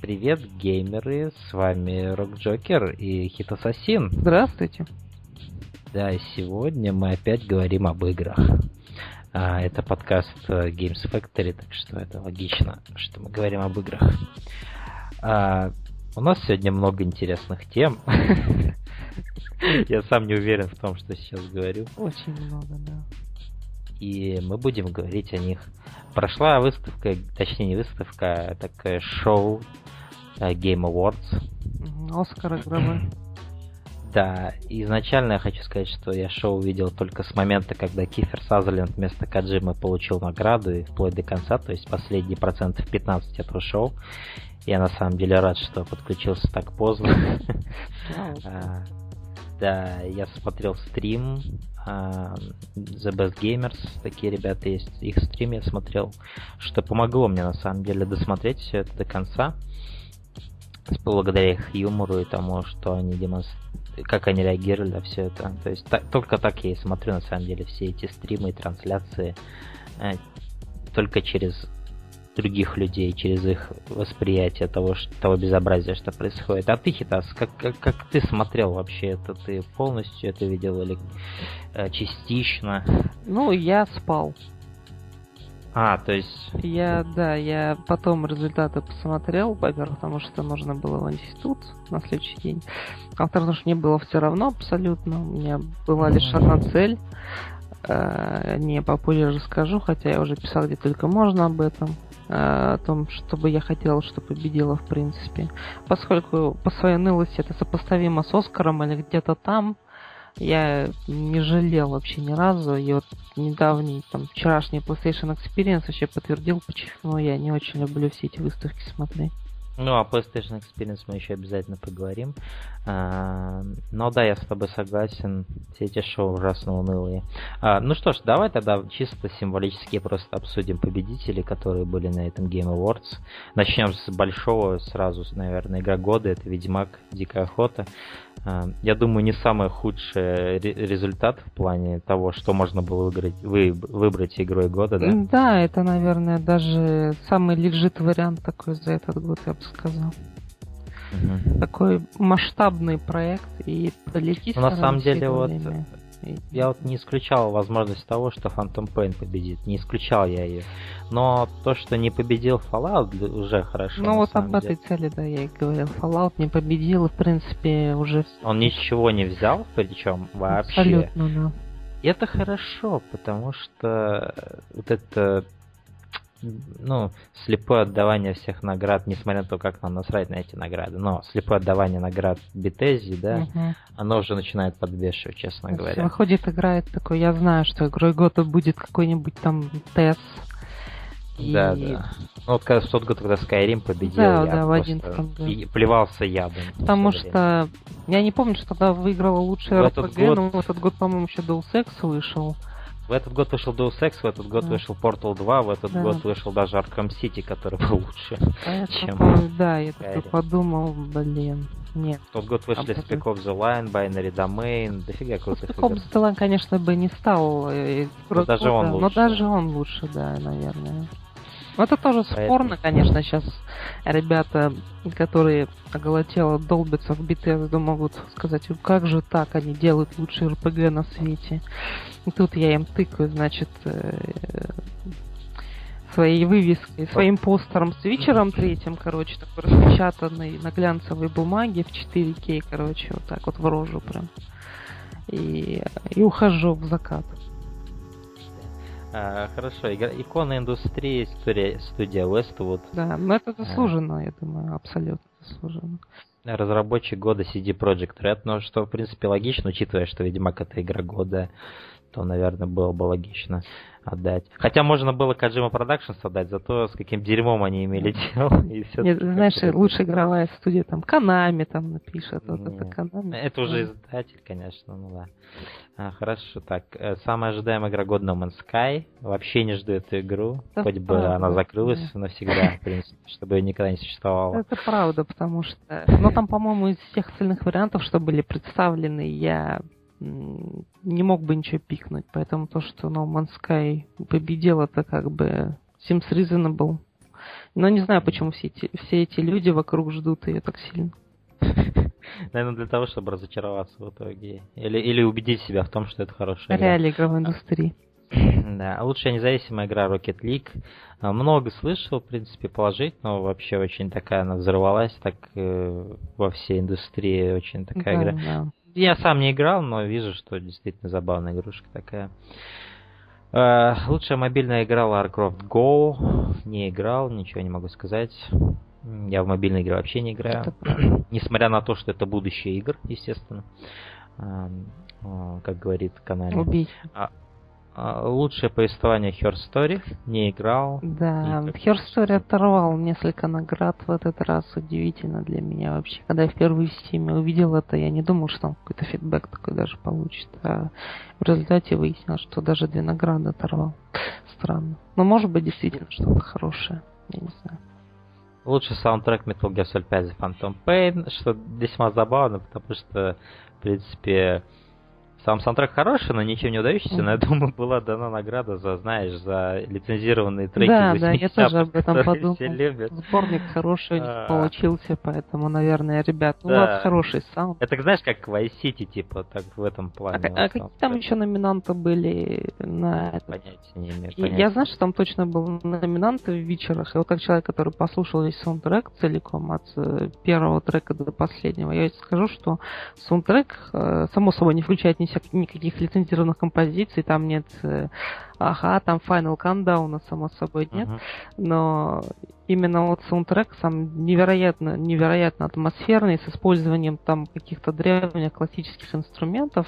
Привет, геймеры, с вами Рок Джокер и Хит Ассасин. Здравствуйте. Да, сегодня мы опять говорим об играх. А, это подкаст э, Games Factory, так что это логично, что мы говорим об играх. А, у нас сегодня много интересных тем. Я сам не уверен в том, что сейчас говорю. Очень много, да. И мы будем говорить о них. Прошла выставка, точнее не выставка, а такое шоу Game Awards. Оскар игровой. Да, изначально я хочу сказать, что я шоу видел только с момента, когда Кифер Сазерленд вместо Каджима получил награду и вплоть до конца, то есть последние процентов 15 этого шоу. Я на самом деле рад, что подключился так поздно. А, да, я смотрел стрим uh, The Best Gamers, такие ребята есть, их стрим я смотрел, что помогло мне на самом деле досмотреть все это до конца благодаря их юмору и тому, что они демонстрируют, как они реагировали на все это. То есть так, только так я и смотрю на самом деле все эти стримы и трансляции э, только через других людей, через их восприятие того, что, того безобразия, что происходит. А ты, Хитас, как, как, как ты смотрел вообще это? Ты полностью это видел или э, частично? Ну, я спал. А, то есть... Я, да, я потом результаты посмотрел, во-первых, потому что нужно было в институт на следующий день. А во-вторых, потому что мне было все равно абсолютно. У меня была лишь одна цель. Э, не попозже расскажу, хотя я уже писал где только можно об этом. Э, о том, чтобы я хотел, что победила, в принципе. Поскольку по своей нылости это сопоставимо с Оскаром или где-то там, я не жалел вообще ни разу. И вот недавний, там, вчерашний PlayStation Experience вообще подтвердил, почему я не очень люблю все эти выставки смотреть. Ну, о PlayStation Experience мы еще обязательно поговорим. А, но да, я с тобой согласен. Все эти шоу ужасно унылые. А, ну что ж, давай тогда чисто символически просто обсудим победителей, которые были на этом Game Awards. Начнем с большого сразу, наверное, игра года. Это Ведьмак Дикая Охота. А, я думаю, не самый худший результат в плане того, что можно было выиграть, вы, выбрать игрой года, да? Да, это, наверное, даже самый лежит вариант такой за этот год, я бы сказал. Угу. Такой масштабный проект и пролетит. Ну, на самом деле, вот время. Я вот не исключал возможность того, что Phantom Pain победит. Не исключал я ее. Но то, что не победил Fallout, уже хорошо. Ну вот об этой цели, да, я и говорил. Fallout не победил, и в принципе уже... Он ничего не взял, причем вообще. Абсолютно, да. И это хорошо, потому что вот это ну, слепое отдавание всех наград, несмотря на то, как нам насрать на эти награды, но слепое отдавание наград Бетези, да, угу. оно уже начинает подбешивать, честно говоря. Выходит, играет такой, я знаю, что игрой года будет какой-нибудь там тест. И... Да, да. Ну, вот когда в тот год, когда Skyrim победил, да, я да, в одиннадцатом и плевался ядом. Потому что я не помню, что тогда выиграла лучшая RPG, год... но в этот год, по-моему, еще Deus Ex вышел. В этот год вышел Deus Ex, в этот год да. вышел Portal 2, в этот да. год вышел даже Arkham City, который был лучше, а чем... Такой, да, я такой подумал, блин, нет. В тот год вышли Spec of the Line, Binary Domain, дофига крутых Spec of the Line, конечно, бы не стал... Э, но даже он лучше. Но даже он лучше, да, наверное. Ну, это тоже Поэтому... спорно, конечно, сейчас ребята, которые оголотело долбятся в Bethesda, могут сказать, как же так, они делают лучший РПГ на свете. И тут я им тыкаю, значит, э, своей вывеской, своим постером с вечером третьим, короче, такой распечатанный на глянцевой бумаге в 4К, короче, вот так вот в рожу прям. И, и ухожу в закат. А, хорошо, икона индустрии, студия Westwood. Да, но это заслуженно, а. я думаю, абсолютно заслуженно. Разработчик года CD Project Red, но что, в принципе, логично, учитывая, что Ведьмак это игра года, то, наверное, было бы логично отдать. Хотя можно было Kojima Productions отдать, зато с каким дерьмом они имели дело. И все Нет, знаешь, лучшая игровая студия, там, Канами там напишет, вот это Канами. Это уже издатель, конечно, ну да. А, хорошо, так, э, самая ожидаемая игра года No Man's Sky. Вообще не жду эту игру, это хоть бы правда. она закрылась да. навсегда, в принципе, чтобы ее никогда не существовало. Это правда, потому что... Но там, по-моему, из всех остальных вариантов, что были представлены, я не мог бы ничего пикнуть. Поэтому то, что No Man's Sky победил, это как бы Sims Reasonable Но не знаю, почему все эти, все эти люди вокруг ждут ее так сильно. Наверное, для того, чтобы разочароваться в итоге. Или, или убедить себя в том, что это хорошая игра. Реалии игровой индустрии. Да, лучшая независимая игра Rocket League. А, много слышал, в принципе, положительного. Вообще очень такая она взорвалась так э, во всей индустрии. Очень такая Да, игра. да. Я сам не играл, но вижу, что действительно забавная игрушка такая. Э, лучшая мобильная игра Lara Croft Go. Не играл, ничего не могу сказать. Я в мобильные игры вообще не играю. Несмотря на то, что это будущее игр, естественно. Э, Как говорит Канали. Убить. А, Лучшее повествование Her Story. Не играл. Да, И как- Her Story оторвал несколько наград в этот раз. Удивительно для меня вообще. Когда я впервые в Steam увидел это, я не думал, что он какой-то фидбэк такой даже получит. А в результате выяснилось, что даже две награды оторвал. Странно. Но может быть действительно что-то хорошее. Я не знаю. Лучший саундтрек Metal Gear Solid 5 The Phantom Pain, что весьма забавно, потому что, в принципе, сам саундтрек хороший, но ничем не удающийся, но я думаю, была дана награда за, знаешь, за лицензированные треки Да, 80-х, да, я тоже об этом подумал. Сборник хороший у А. получился, поэтому, наверное, ребят, ну, у Да. вас хороший саунд. Это, знаешь, как Vice City, типа, так в этом А, плане. а какие там еще номинанты были на этот Понятия не имею. Понятия. Я знаю, что там точно был номинант в вечерах. И вот как человек, который послушал весь саундтрек целиком от э, первого трека до последнего, я скажу, что саундтрек, э, само собой, не включает ни никаких лицензированных композиций, там нет э, ага, там Final Countdown, само собой, нет. Мгм. Но именно вот саундтрек сам невероятно, невероятно атмосферный, с использованием там каких-то древних классических инструментов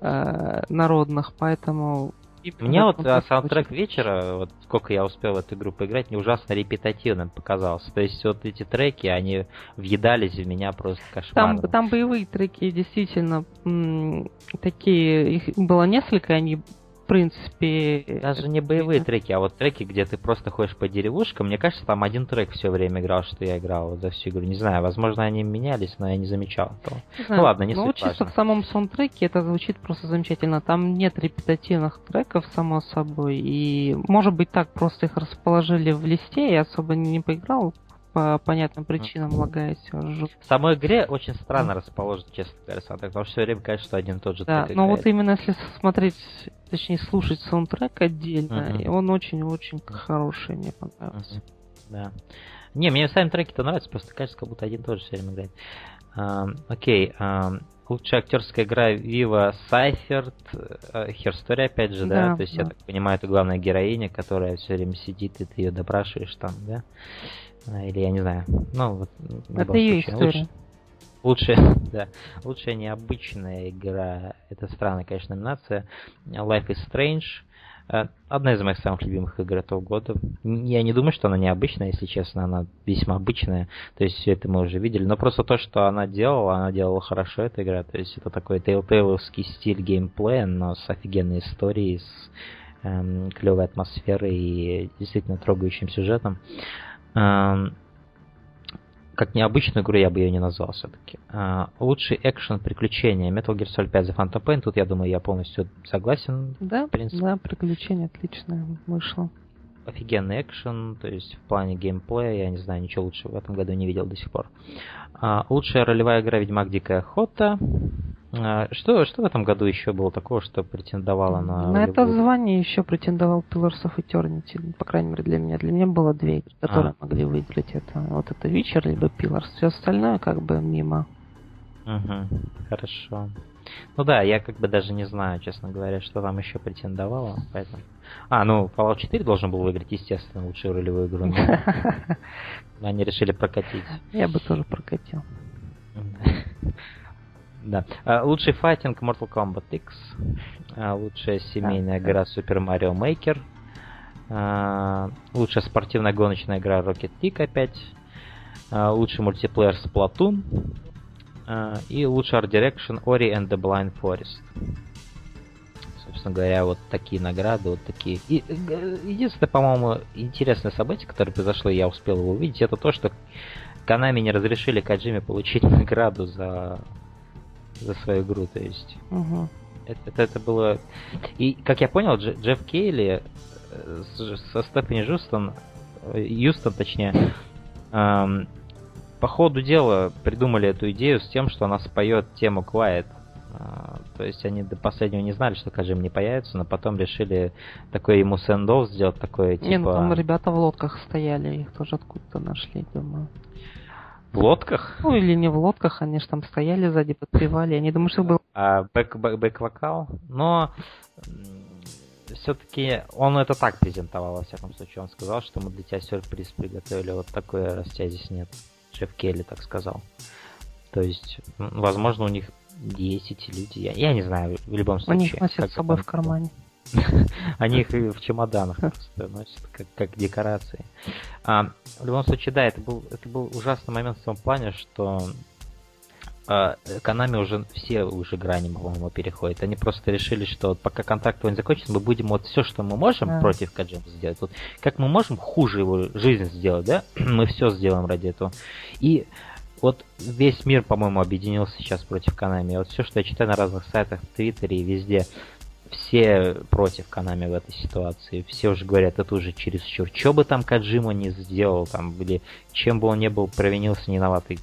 э, народных, поэтому... именно Мне вот саундтрек а, саундтрек очень- вечера, вот сколько я успел в эту игру поиграть, мне ужасно репетативным показался. То есть вот эти треки, они въедались в меня просто Там, кошмарно. там боевые треки действительно м, такие, их было несколько, они в принципе... Даже не боевые треки, а вот треки, где ты просто ходишь по деревушкам. Мне кажется, там один трек все время играл, что я играл вот за всю игру. Не знаю, возможно, они менялись, но я не замечал этого. Не знаю, Ну ладно, не но суть чисто важно. в самом саундтреке это звучит просто замечательно. Там нет репетативных треков, само собой. И, может быть, так просто их расположили в листе. Я особо не поиграл по понятным причинам, лагаясь жутко. В самой игре очень странно расположен, честно говоря, саундтрек, потому что все время кажется, что один и тот же Да, трек но играет. вот именно если смотреть, точнее слушать саундтрек отдельно, и он очень-очень хороший, мне понравился. Мгм. Да. Не, мне сами треки-то нравятся, просто кажется, как будто один и тот же все время играет. Окей. Лучшая актерская игра Вива Сайферт, Херстори, опять же, да? Да, То есть, я да. так понимаю, это главная героиня, которая все время сидит, и ты ее допрашиваешь там, да? А, Или я не знаю. Ну, вот. Это ее случае, история. Лучшая, да, лучшая необычная игра, это странная, конечно, номинация, Life is Strange, Э, одна из моих самых любимых игр этого года. Я не думаю, что она необычная, если честно, она весьма обычная, то есть все это мы уже видели, но просто то, что она делала, она делала хорошо, эта игра, то есть это такой тейлтейловский стиль геймплея, но с офигенной историей, с эм, клевой атмосферой и действительно трогающим сюжетом. Эм, как необычную игру я бы ее не назвал все-таки. лучший экшен приключения Metal Gear Solid 5 The Phantom Pain. Тут я думаю, я полностью согласен. Да, принципе. да, приключение отличное вышло. Офигенный экшен, то есть в плане геймплея, я не знаю, ничего лучше в этом году не видел до сих пор. А, лучшая ролевая игра Ведьмак Дикая Охота. А, что, что в этом году еще было такого, что претендовало на... На это звание еще претендовал Pillars of Eternity, по крайней мере для меня. Для меня было две которые А. могли выиграть это. Вот это Witcher либо Pillars. Все остальное как бы мимо. Мгм, Хорошо. Ну да, я как бы даже не знаю, честно говоря, что там еще претендовало, поэтому... А, ну, Fallout 4 должен был выиграть, естественно, лучшую ролевую игру, но они решили прокатить. Я бы тоже прокатил. Да. А, Лучший файтинг Mortal Kombat X. А, Лучшая семейная Да, игра Super Mario Maker. А, Лучшая спортивная гоночная игра Rocket League опять. Лучший мультиплеер Splatoon. И лучший Art Direction Ori and the Blind Forest. Собственно говоря, вот такие награды, вот такие. И э, единственное, по-моему, интересное событие, которое произошло, и я успел его увидеть, это то, что Канами не разрешили Каджиме получить награду за за свою игру, то есть Мгм. это, это, это было... И, как я понял, Дж- Джефф Кейли э, со Стефани Жустон Юстон, точнее, эм, по ходу дела придумали эту идею с тем, что она споет тему Quiet. А, то есть они до последнего не знали, что Каджим не появится, но потом решили такой ему сэндов сделать такое, типа... Не, ну там ребята в лодках стояли, их тоже откуда-то нашли, думаю. В лодках? Ну, или не в лодках, они же там стояли сзади, подпевали. Они думаю, что был... А бэк-вокал? Но все-таки он это так презентовал, во всяком случае. Он сказал, что мы для тебя сюрприз приготовили. Вот такой, раз тебя здесь нет. Шеф Келли так сказал. То есть, возможно, у них 10 люди. Я, я не знаю, в любом случае. Они их носят с собой в кармане. Они их в чемоданах просто носят, как, как декорации. А, в любом случае, да, это был, это был ужасный момент в том плане, что а, Канами уже все уже грани, по-моему, переходят. Они просто решили, что вот пока контракт не закончится, мы будем вот все, что мы можем да. против Каджима сделать. Вот как мы можем хуже его жизнь сделать, да? мы все сделаем ради этого. И вот весь мир, по-моему, объединился сейчас против Канами. Вот все, что я читаю на разных сайтах, в Твиттере и везде, все против Канами в этой ситуации. Все уже говорят, это уже чересчур. Что бы там Каджима не сделал, там, или чем бы он не был, провинился, не виноватый,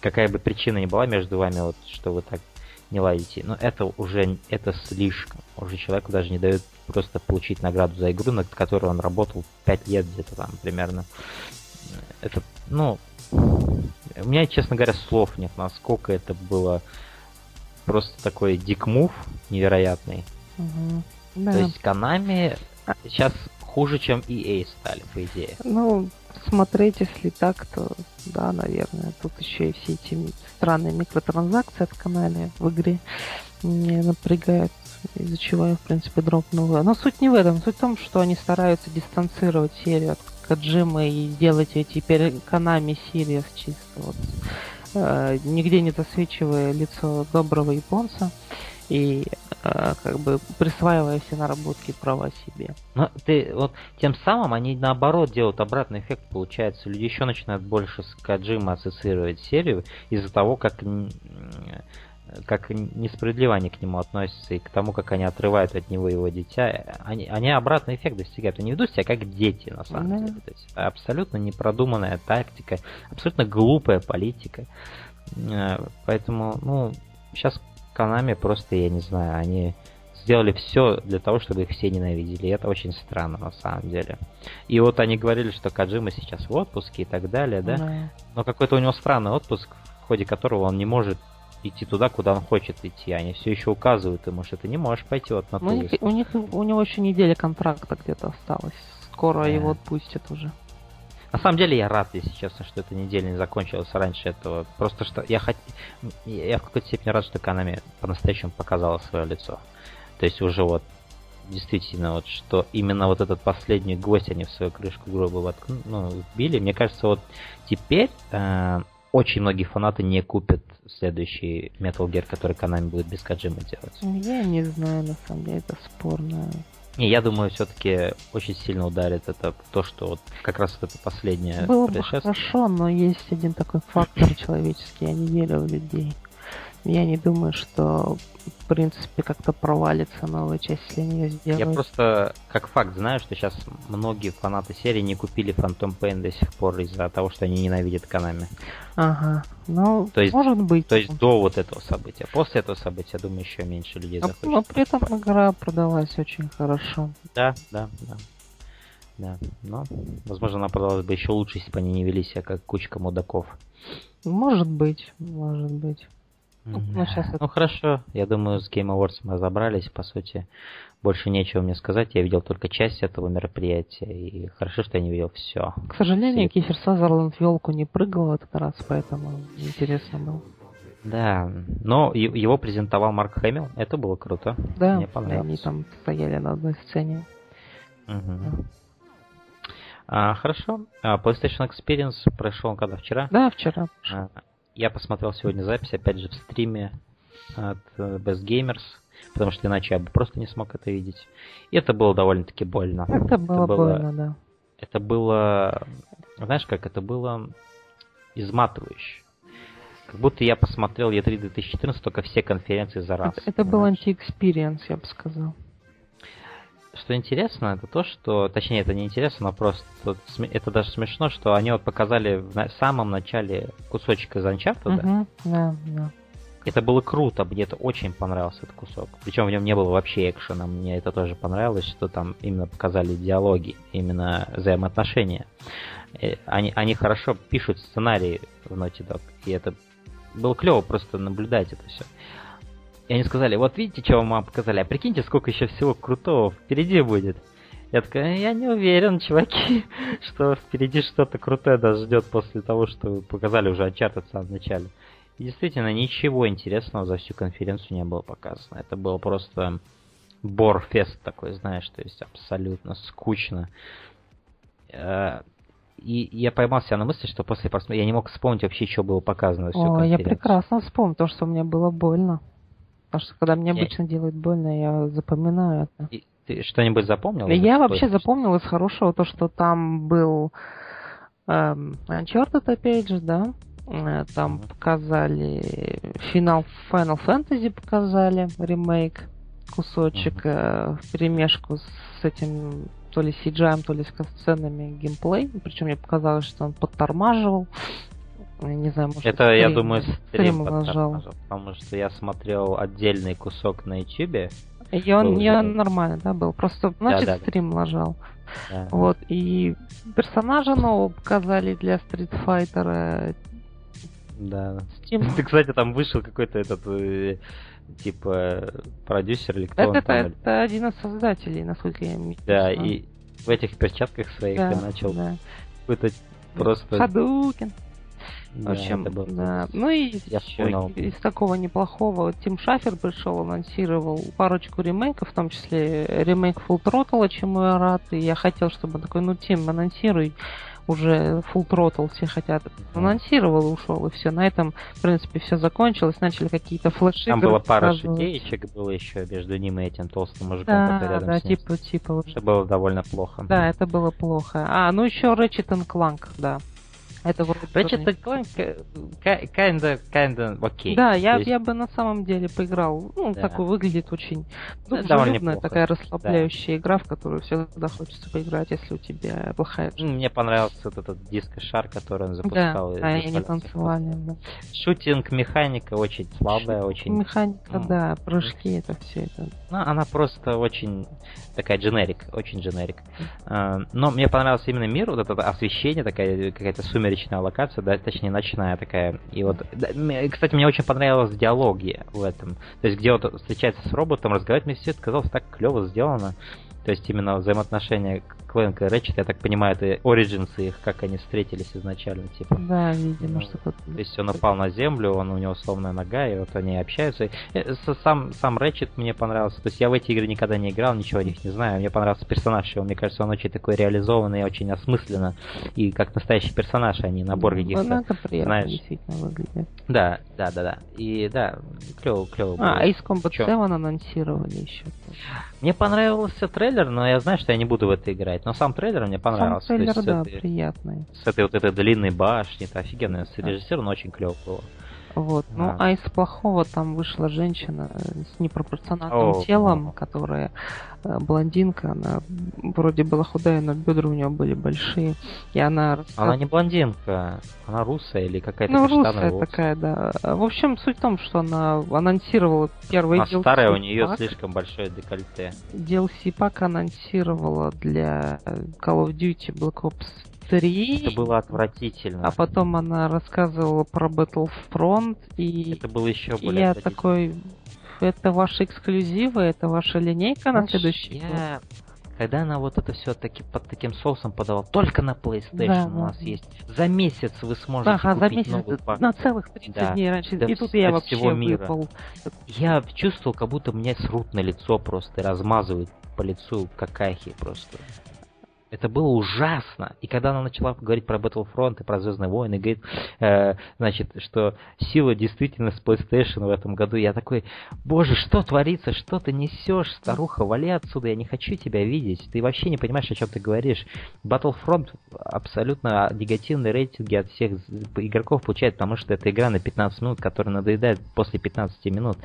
какая бы причина ни была между вами, вот, что вы так не ладите. Но это уже, это слишком. Уже человеку даже не дают просто получить награду за игру, над которой он работал 5 лет где-то там примерно. Это, ну, у меня, честно говоря, слов нет, насколько это было просто такой дикмув невероятный. Угу. Да. То есть Канами сейчас хуже, чем EA стали, по идее. Ну, смотреть, если так, то да, наверное. Тут еще и все эти странные микротранзакции от канале в игре меня напрягают, из-за чего я, в принципе, дропнул. Но суть не в этом. Суть в том, что они стараются дистанцировать серию от Каджимы и сделать ее теперь Канами Сириус чисто вот э, нигде не засвечивая лицо доброго японца и э, как бы присваивая все наработки права себе. Но ты вот тем самым они наоборот делают обратный эффект, получается. Люди еще начинают больше с Каджима ассоциировать серию из-за того, как как несправедливо они к нему относятся и к тому, как они отрывают от него его дитя, они, они обратный эффект достигают. Они ведут себя как дети, на самом mm-hmm. деле. То есть абсолютно непродуманная тактика, абсолютно глупая политика. Э, поэтому, ну, сейчас Канами просто, я не знаю, они сделали все для того, чтобы их все ненавидели. И это очень странно на самом деле. И вот они говорили, что Каджима сейчас в отпуске и так далее, да? Mm-hmm. Но какой-то у него странный отпуск, в ходе которого он не может идти туда, куда он хочет идти. Они все еще указывают ему, что ты не можешь пойти вот на ну, у, них, у них у него еще неделя контракта где-то осталось. Скоро yeah. его отпустят уже. На самом деле я рад, если честно, что эта неделя не закончилась раньше этого. Просто что я хот... я в какой-то степени рад, что Канами по-настоящему показала свое лицо. То есть уже вот действительно вот что именно вот этот последний гость они в свою крышку гроба воткну, ну, вбили. Мне кажется, вот теперь э, очень многие фанаты не купят следующий Metal Gear, который Konami будет без Каджимы делать. Ну, я не знаю, на самом деле, это спорно. Не, я думаю, все-таки очень сильно ударит это то, что вот как раз вот это последнее Было бы хорошо, но есть один такой фактор человеческий, я не верю в людей. Я не думаю, что в принципе как-то провалится новая часть, если они ее сделают. Я просто как факт знаю, что сейчас многие фанаты серии не купили Phantom Pain до сих пор из-за того, что они ненавидят Канами. Ага, ну, то есть, может быть. То есть до вот этого события. После этого события, думаю, еще меньше людей захочет. Но при этом игра продалась очень хорошо. Да, да, да. Да, но, возможно, она продалась бы еще лучше, если бы они не вели себя как кучка мудаков. Может быть, может быть. Ну, ну, сейчас ну хорошо, я думаю, с Game Awards мы разобрались, по сути, больше нечего мне сказать, я видел только часть этого мероприятия, и хорошо, что я не видел все. К сожалению, все... Кифер Сазерленд в елку не прыгал в этот раз, поэтому интересно было. Да, но его презентовал Марк Хэмилл, это было круто. Да, мне понравилось. они там стояли на одной сцене. Угу. А, хорошо. А, PlayStation Experience прошел когда вчера? Да, вчера. А, я посмотрел сегодня запись, опять же, в стриме от э, Best Gamers, потому что иначе я бы просто не смог это видеть. И это было довольно-таки больно. Это было, это было больно, да. Это было, знаешь как, это было изматывающе. Как будто я посмотрел E3 2014, только все конференции за раз. Это, это был анти-experience, я бы сказал. Что интересно, это то, что, точнее, это не интересно, но просто это даже смешно, что они вот показали в самом начале кусочек из Uncharted. Угу, да, да. Это было круто, мне это очень понравился этот кусок. Причем в нем не было вообще экшена, мне это тоже понравилось, что там именно показали диалоги, именно взаимоотношения. Э, они, они хорошо пишут сценарии в Naughty Dog, и это было клево просто наблюдать это все. И они сказали, вот видите, что вам показали, а прикиньте, сколько еще всего крутого впереди будет. Я такая, я не уверен, чуваки, что впереди что-то крутое нас ждет после того, что вы показали уже Uncharted в самом начале. И действительно, ничего интересного за всю конференцию не было показано. Это было просто борфест такой, знаешь, то есть абсолютно скучно. Э, и я поймал себя на мысли, что после просмотра я не мог вспомнить вообще, что было показано. О, я прекрасно вспомнил то, что мне было больно. Потому что когда мне я... обычно делают больно, я запоминаю это. И ты что-нибудь запомнил? Я вообще запомнил из хорошего то, что там был эм, Uncharted опять же, да, Э, там показали финал Final Fantasy показали, ремейк, кусочек uh-huh. в перемешку с этим то ли CGI, то ли с сценами геймплей. Причем мне показалось, что он подтормаживал. Не знаю, может, Это, стрим, я думаю, стрим нажал. Потому что я смотрел отдельный кусок на YouTube. И он не нормально, да, был. Просто, значит, да, да, стрим нажал. Да. Вот, и персонажа нового показали для Street Fighter да. Steam. Ты, кстати, там вышел какой-то этот э, типа продюсер или кто это, он там. Это один из создателей, насколько я имею. Да, и в этих перчатках своих да, начал да. какой-то просто... Хадукин. В общем, да, да. Ну и Я еще понял. из такого неплохого Тим Шафер пришел, анонсировал парочку ремейков, в том числе ремейк Full Throttle, чему я рад. И я хотел, чтобы он такой, ну, Тим, анонсируй уже full throttle все хотят. Анонсировал и ушел, и все. На этом, в принципе, все закончилось. Начали какие-то флеши. Там была пара шутеечек, было еще между ним и этим толстым мужиком, да, который рядом да, с ним. типа, типа. Это было довольно плохо. Да, это было плохо. А, ну еще Ratchet Clank, да. Это вроде Ratchet Clank kinda, kinda окей. Да, я, есть... я бы на самом деле поиграл. Ну, да. такой выглядит очень дружелюбная, такая расслабляющая да. игра, в которую всегда хочется поиграть, если у тебя плохая жизнь. Мне понравился вот этот диско-шар, который он запускал. Да, а они танцевали, да. Шутинг механика очень слабая, очень... Механика, mm. да, прыжки, это все это. Ну, она просто очень такая дженерик, очень дженерик. А, но мне понравился именно мир, вот это освещение, такая какая-то сумеречная локация, да, точнее ночная такая. И вот, кстати, мне очень понравилась диалоги в этом. То есть, где вот встречается с роботом, разговаривать, мне все это казалось так клево сделано. То есть именно взаимоотношения Клэнка и Рэчет, я так понимаю, это Origins их, как они встретились изначально, типа. Да, видимо, ну, что-то. То есть он упал на землю, он у него сломанная нога, и вот они общаются. Э, сам, сам Рэчет мне понравился. То есть я в эти игры никогда не играл, ничего о них не знаю. Мне понравился персонаж его. Мне кажется, он очень такой реализованный, очень осмысленно. И как настоящий персонаж, а не набор ну, каких-то. Ну, знаешь. действительно выглядит. Да, да, да, да. И да, клево, клево. А, Ace Combat 7 анонсировали еще. Мне понравился трейлер, но я знаю, что я не буду в это играть. Но сам трейлер мне понравился. Сам трейлер, да, этой, приятный. С этой вот этой длинной башни, это офигенно. С режиссером очень клево было. Вот. Ну, а. а из плохого там вышла женщина с непропорциональным О, телом, о. которая э, блондинка, она вроде была худая, но бедра у нее были большие. И она... Она не блондинка, она русая или какая-то Ну, русая волос. такая, да. В общем, суть в том, что она анонсировала первый она DLC старая, у нее слишком большое декольте. DLC пак анонсировала для Call of Duty Black Ops 3. Это было отвратительно. А потом она рассказывала про Battlefront и... Это было еще более Я такой... Это ваши эксклюзивы, это ваша линейка Знаешь, на следующий я... год? когда она вот это все таки под таким соусом подавала, только на PlayStation да, у нас да. есть. За месяц вы сможете ага, купить за месяц, новый пак. На целых 30 да. дней раньше. Да, и тут я вообще всего мира. выпал. Я чувствовал, как будто мне срут на лицо просто размазывают по лицу какахи просто. Это было ужасно. И когда она начала говорить про Battlefront и про Звездные войны, говорит, э, значит, что сила действительно с PlayStation в этом году, я такой, боже, что творится, что ты несешь, старуха, вали отсюда, я не хочу тебя видеть. Ты вообще не понимаешь, о чем ты говоришь. Battlefront абсолютно негативные рейтинги от всех игроков получает, потому что это игра на 15 минут, которая надоедает после 15 минут.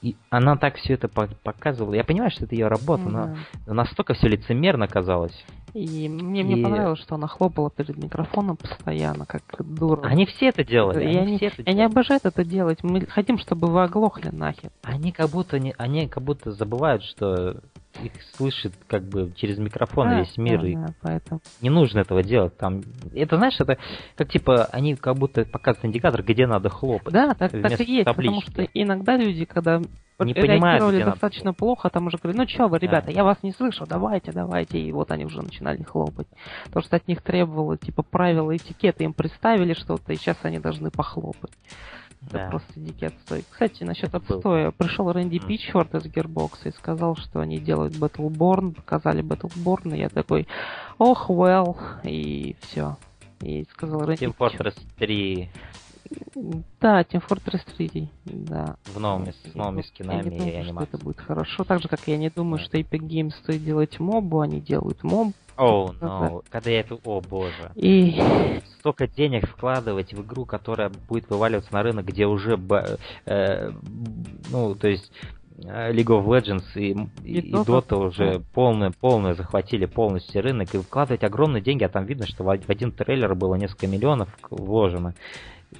И она так все это показывала. Я понимаю, что это ее работа, но настолько все лицемерно казалось. И мне, и... мне понравилось, что она хлопала перед микрофоном постоянно, как дура. Они все это делали. И они, все это они обожают это делать. Мы хотим, чтобы вы оглохли нахер. Они как будто не, они как будто забывают, что их слышит как бы через микрофон да, весь мир. Да, и да, поэтому. Не нужно этого делать. Там, это знаешь, это как типа они как будто показывают индикатор, где надо хлопать. Да, так, так и есть. Таблички. Потому что иногда люди, когда не понимают, достаточно надо... плохо, там уже говорят, ну что вы, ребята, да. я вас не слышу, давайте, давайте. И вот они уже начинали хлопать. То, что от них требовало, типа, правила этикета, им представили что-то, и сейчас они должны похлопать. Это да. просто дикий отстой. Кстати, насчет отстоя. Пришел Рэнди mm. Питчфорд из Gearbox и сказал, что они делают Battleborn, показали Battleborn, и я такой, ох, well, и все. И сказал Рэнди Team Fortress 3 да, Team Fortress 3, да. В новыми, с новыми скинами я не думаю, и анимацией. Что это будет хорошо. Так же, как я не думаю, что Epic Games стоит делать мобу, они делают моб. О, oh, no. Когда я это... О, боже. И... Столько денег вкладывать в игру, которая будет вываливаться на рынок, где уже... Э, ну, то есть... Э, League of Legends и, и, и Dota уже полное, полное захватили полностью рынок и вкладывать огромные деньги, а там видно, что в один трейлер было несколько миллионов вложено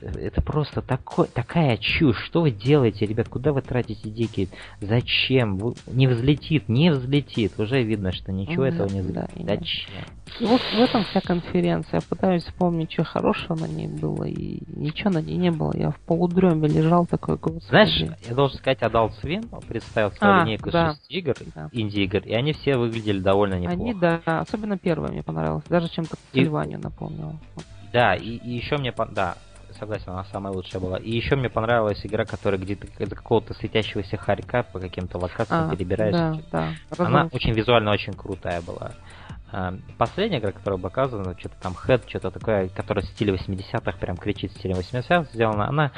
это просто такой, такая чушь. Что вы делаете, ребят? Куда вы тратите деньги? Зачем? Не взлетит, не взлетит. Уже видно, что ничего mm-hmm, этого не взлетит. Да, Зачем? И вот в этом вся конференция. Я пытаюсь вспомнить, что хорошего на ней было, и ничего на ней не было. Я в полудреме лежал такой, господи. Знаешь, я должен сказать, Adult Swim представил свою а, линейку да. 6 игр, да. инди-игр, и они все выглядели довольно неплохо. Они, да, особенно первая мне понравилась. Даже чем-то и... напомнила. Да, и, и еще мне, да, согласен, она самая лучшая была. И еще мне понравилась игра, которая где-то из какого-то светящегося хорька по каким-то локациям а, перебираешься. Да, да. Она очень визуально очень крутая была. А, последняя игра, которая показана, что-то там Head, что-то такое, которая в стиле 80-х, прям кричит в стиле 80-х сделана, она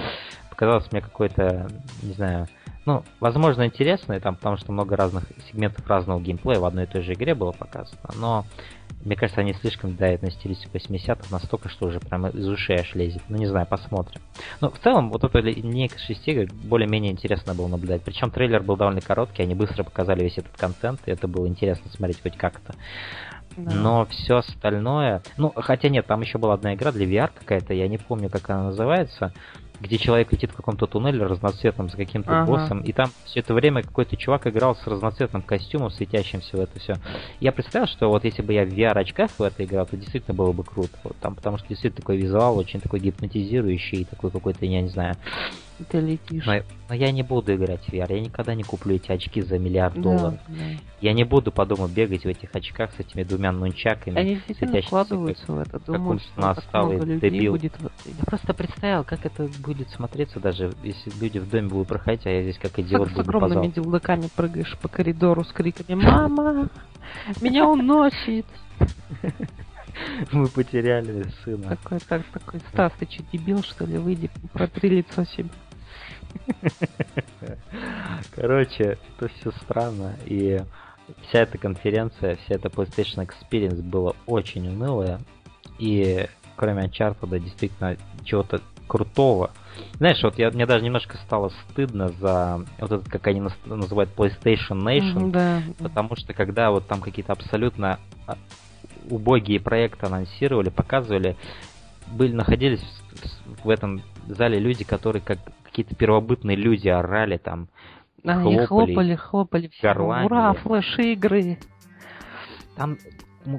показалась мне какой-то, не знаю, ну, возможно, интересной, там, потому что много разных сегментов разного геймплея в одной и той же игре было показано, но мне кажется, они слишком дают на стилистику 80-х настолько, что уже прямо из ушей аж лезет. Ну, не знаю, посмотрим. Но в целом, вот эта линейка 6 игр более-менее интересно было наблюдать. Причем трейлер был довольно короткий, они быстро показали весь этот контент, и это было интересно смотреть хоть как-то. Да. Но все остальное... Ну, хотя нет, там еще была одна игра для VR какая-то, я не помню, как она называется где человек летит в каком-то туннеле разноцветном с каким-то ага. боссом, и там все это время какой-то чувак играл с разноцветным костюмом, светящимся в это все. Я представил, что вот если бы я в VR-очках в это играл, то действительно было бы круто. Вот там, потому что действительно такой визуал очень такой гипнотизирующий, такой какой-то, я не знаю, ты летишь. Но, но я не буду играть в VR. Я никогда не куплю эти очки за миллиард долларов. Да, да. Я не буду потом бегать в этих очках с этими двумя нунчаками. Они действительно вкладываются в это. Думаю, что насталый дебил. Будет... Я просто представил, как это будет смотреться даже, если люди в доме будут проходить, а я здесь как идиот как буду с огромными дилдаками прыгаешь по коридору с криками «Мама! Меня уносит!» Мы потеряли сына. Такой, так, такой, Стас, ты что, дебил, что ли? Выйди, протри лицо себе. Короче, это все странно. И вся эта конференция, вся эта PlayStation Experience была очень унылая. И кроме Uncharted, действительно, чего-то крутого. Знаешь, вот я, мне даже немножко стало стыдно за вот этот, как они называют, PlayStation Nation. да. Потому что когда вот там какие-то абсолютно а, убогие проекты анонсировали, показывали, были, находились в, в этом зале люди, которые как какие-то первобытные люди орали там, Они хлопали, хлопали, хлопали Ура, флеш-игры! Там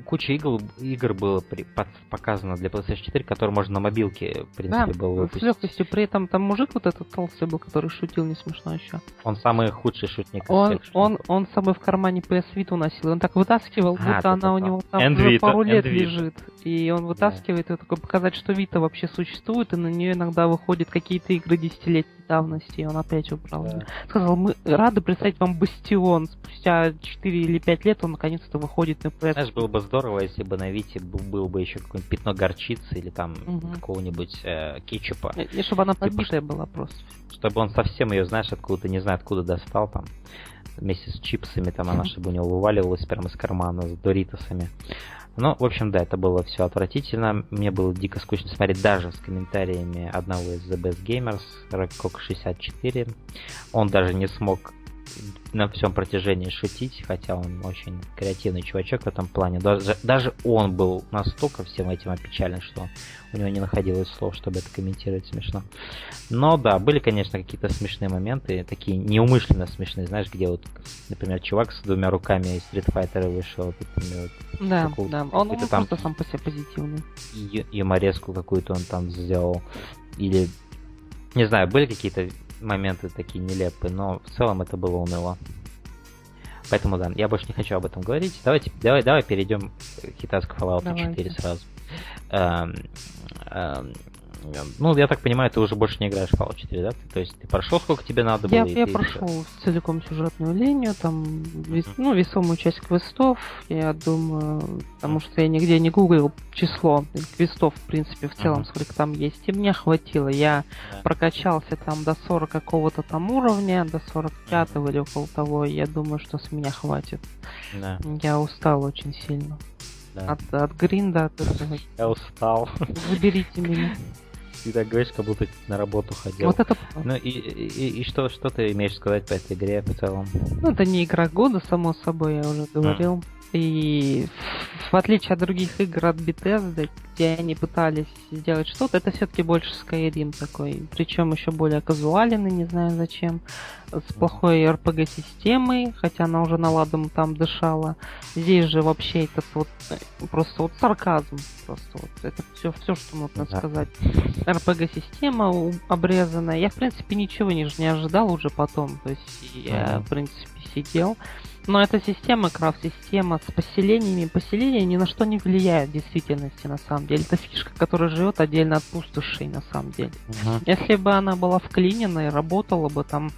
куча игр, игр было при, под, показано для PlayStation 4, которые можно на мобилке, в принципе, да, был выпустить. с легкостью. При этом там мужик вот этот толстый был, который шутил не смешно еще. Он самый худший шутник он, всех. Он, он самый в кармане PS Vita носил. Он так вытаскивал, а, будто она у него там уже пару лет лежит. И он вытаскивает да. и такой показать, что Vita вообще существует, и на нее иногда выходят какие-то игры десятилетней давности, и он опять убрал. Да. Сказал, мы рады представить вам Бастион. Спустя 4 или 5 лет он наконец-то выходит на PS. Знаешь, было бы здорово, если бы на Вите был, был бы еще какое-нибудь пятно горчицы или там угу. какого-нибудь э, кетчупа. И, и чтобы она подбитая типа, была просто. Чтобы он совсем ее, знаешь, откуда-то, не знаю, откуда достал там. вместе с чипсами, там она, чтобы у него вываливалась прямо из кармана с доритосами. Ну, в общем, да, это было все отвратительно. Мне было дико скучно смотреть даже с комментариями одного из The Best Gamers, Rockcock64. Он даже не смог на всем протяжении шутить, хотя он очень креативный чувачок в этом плане. Даже, даже он был настолько всем этим опечален, что у него не находилось слов, чтобы это комментировать смешно. Но да, были, конечно, какие-то смешные моменты, такие неумышленно смешные, знаешь, где вот, например, чувак с двумя руками из Street Fighter вышел. Вот, например, да, да, он, он там просто сам по себе позитивный. Юмореску какую-то он там сделал. Или, не знаю, были какие-то моменты такие нелепые, но в целом это было уныло. Поэтому да, я больше не хочу об этом говорить. Давайте, давай, давай перейдем к китайскому Fallout Давайте. 4 сразу. Эм, эм, ну, я так понимаю, ты уже больше не играешь в Fallout 4, да? То есть ты прошел, сколько тебе надо было? Я, я прошел еще... целиком сюжетную линию, там, вес, ну, весомую часть квестов, я думаю, потому что я нигде не гуглил число квестов, в принципе, в целом, uh-huh. сколько там есть, и мне хватило. Я yeah. прокачался там до 40 какого-то там уровня, до 45 или около того, я думаю, что с меня хватит. Yeah. Я устал очень сильно. Да. От, от гринда, от этого. Я устал. Заберите меня ты так говоришь, как будто на работу ходил. Вот это... Ну и, и, и что, что ты имеешь сказать по этой игре в целом? Ну, это не игра года, само собой, я уже говорил. И в отличие от других игр от Bethesda, где они пытались сделать что-то, это все-таки больше Skyrim такой. Причем еще более казуальный, не знаю зачем. С плохой RPG-системой, хотя она уже наладом там дышала. Здесь же вообще это вот просто вот сарказм. Просто вот это все, все что можно да. сказать. RPG-система обрезанная. Я, в принципе, ничего не, не ожидал уже потом. То есть я, в принципе, сидел. Но эта система, крафт-система с поселениями, поселения ни на что не влияет в действительности, на самом деле. Это фишка, которая живет отдельно от пустошей, на самом деле. Uh-huh. Если бы она была вклинена и работала бы там,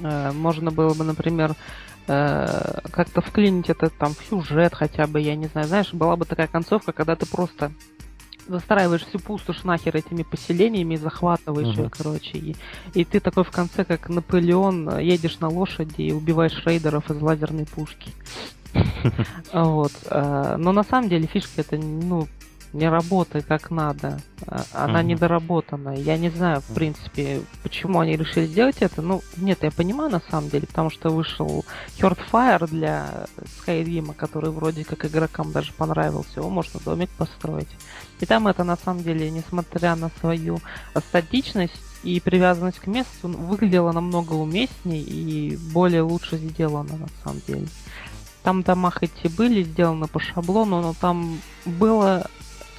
э, можно было бы, например, э, как-то вклинить это там в сюжет хотя бы, я не знаю, знаешь, была бы такая концовка, когда ты просто застраиваешь всю пустошь нахер этими поселениями захватываешь uh-huh. ее, короче. И, и ты такой в конце, как Наполеон, едешь на лошади и убиваешь рейдеров из лазерной пушки. Вот. Э, но на самом деле фишка это, ну, не работает как надо. А, она mm-hmm. недоработана. Я не знаю, в принципе, почему они решили сделать это. Ну, нет, я понимаю на самом деле, потому что вышел Heartfire для Skyrim, который вроде как игрокам даже понравился. Его можно домик построить. И там это на самом деле, несмотря на свою статичность и привязанность к месту, выглядело намного уместнее и более лучше сделано на самом деле. Там дома хоть и были сделаны по шаблону, но там было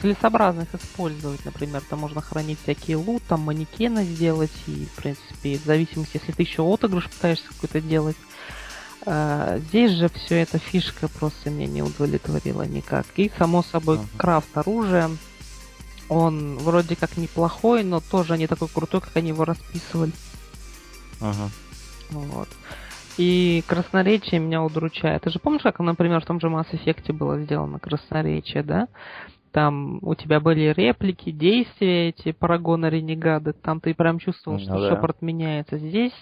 целесообразно их использовать. Например, там можно хранить всякие лут, там манекены сделать, и, в принципе, в зависимости, если ты еще отыгрыш пытаешься какой-то делать. А, здесь же все эта фишка просто меня не удовлетворила никак. И, само собой, uh-huh. крафт оружия. Он вроде как неплохой, но тоже не такой крутой, как они его расписывали. Uh-huh. Вот. И красноречие меня удручает. Ты же помнишь, как, например, в том же Mass Effect было сделано красноречие, да? Там у тебя были реплики, действия, эти парагоны ренегады, там ты прям чувствовал, ну, что да. шепот меняется. Здесь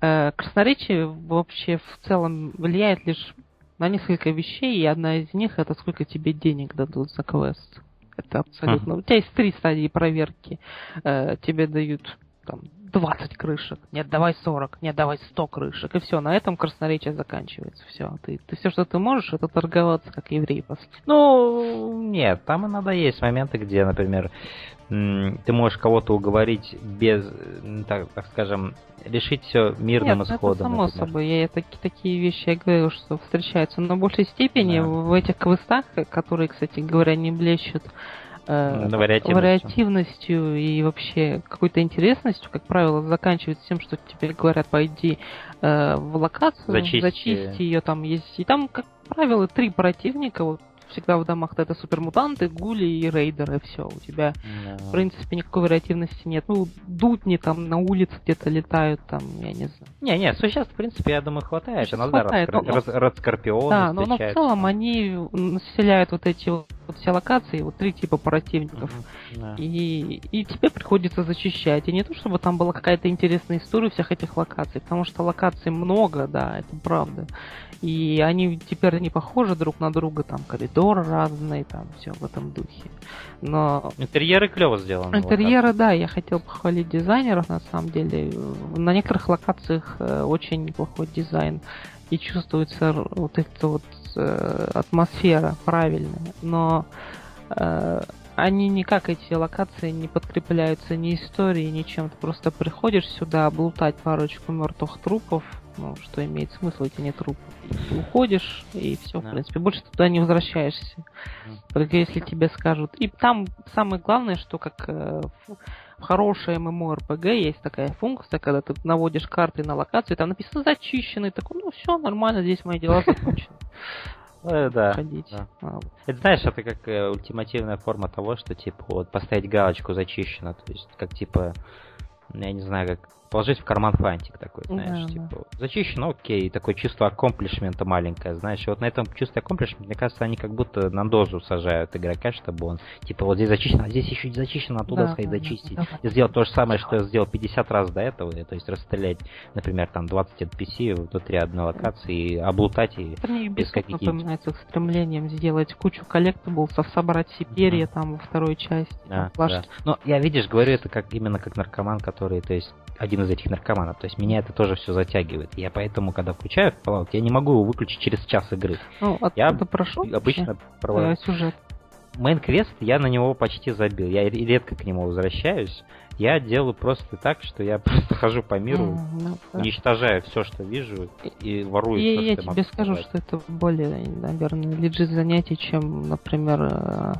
э, красноречие вообще в целом влияет лишь на несколько вещей, и одна из них это сколько тебе денег дадут за квест. Это абсолютно. Uh-huh. У тебя есть три стадии проверки. Э, тебе дают там 20 крышек, нет, давай 40, нет, давай 100 крышек, и все, на этом красноречие заканчивается, все. Ты, ты все, что ты можешь, это торговаться как еврей после. Ну, нет, там иногда есть моменты, где, например, ты можешь кого-то уговорить без, так, так скажем, решить все мирным Нет, исходом. Это само например. собой. Я такие, такие вещи я говорю, что встречаются. Но в большей степени да. в этих квестах, которые, кстати говоря, не блещут э, вариативностью. вариативностью и вообще какой-то интересностью, как правило, заканчивается тем, что тебе говорят, пойди э, в локацию, зачисти. зачисти ее, там есть. И там, как правило, три противника, вот всегда в домах это супермутанты, гули и рейдеры, все. У тебя, no. в принципе, никакой вариативности нет. Ну, дутни там на улице где-то летают, там, я не знаю. Не-не, существ, в принципе, я думаю, хватает. Иногда хватает, рад, но, рад, Да, но, но в целом они населяют вот эти вот вот все локации, вот три типа противников. Mm-hmm. Yeah. И, и тебе приходится зачищать. И не то, чтобы там была какая-то интересная история всех этих локаций, потому что локаций много, да, это правда. И они теперь не похожи друг на друга, там коридоры разные, там все в этом духе. Но... Интерьеры клево сделаны. Интерьеры, да, я хотел похвалить дизайнеров, на самом деле. На некоторых локациях э, очень неплохой дизайн и чувствуется вот эта вот э, атмосфера правильная, но э, они никак, эти локации, не подкрепляются ни историей, ни чем. Ты просто приходишь сюда облутать парочку мертвых трупов, ну, что имеет смысл, эти не трупы. Ты уходишь, и все, да. в принципе. Больше туда не возвращаешься. Только если тебе скажут. И там самое главное, что как э, в хорошей MMORPG есть такая функция, когда ты наводишь карты на локацию, там написано зачищенный, такой, ну все, нормально, здесь мои дела закончены. Э, да. Ходить. Да. А, это знаешь, это как э, ультимативная форма того, что типа вот поставить галочку зачищено, то есть как типа я не знаю, как положить в карман фантик такой, знаешь, да, типа, да. зачищено, окей, такое чувство аккомплишмента маленькое, знаешь, вот на этом чувстве аккомплишмента, мне кажется, они как будто на дозу сажают игрока, чтобы он, типа, вот здесь зачищено, а здесь еще зачищено, оттуда да, сходить да, зачистить, да, и сделать то же самое, что я сделал 50 раз до этого, то есть расстрелять, например, там 20 NPC внутри одной локации и облутать и мне без каких напоминает их стремлением сделать кучу коллектаблсов, собрать все перья mm-hmm. там во второй части. Да, да. Но я, видишь, говорю это как именно как наркоман, который, то есть, один из этих наркоманов. То есть меня это тоже все затягивает. Я поэтому, когда включаю Fallout, я не могу его выключить через час игры. Ну, а я ты прошел? Обычно провожу. сюжет. Мейн квест я на него почти забил. Я редко к нему возвращаюсь. Я делаю просто так, что я просто хожу по миру, ну, уничтожаю все, что вижу, и ворую и, все, я что я тебе скажу, сказать. что это более, наверное, лежит занятие, чем, например, э,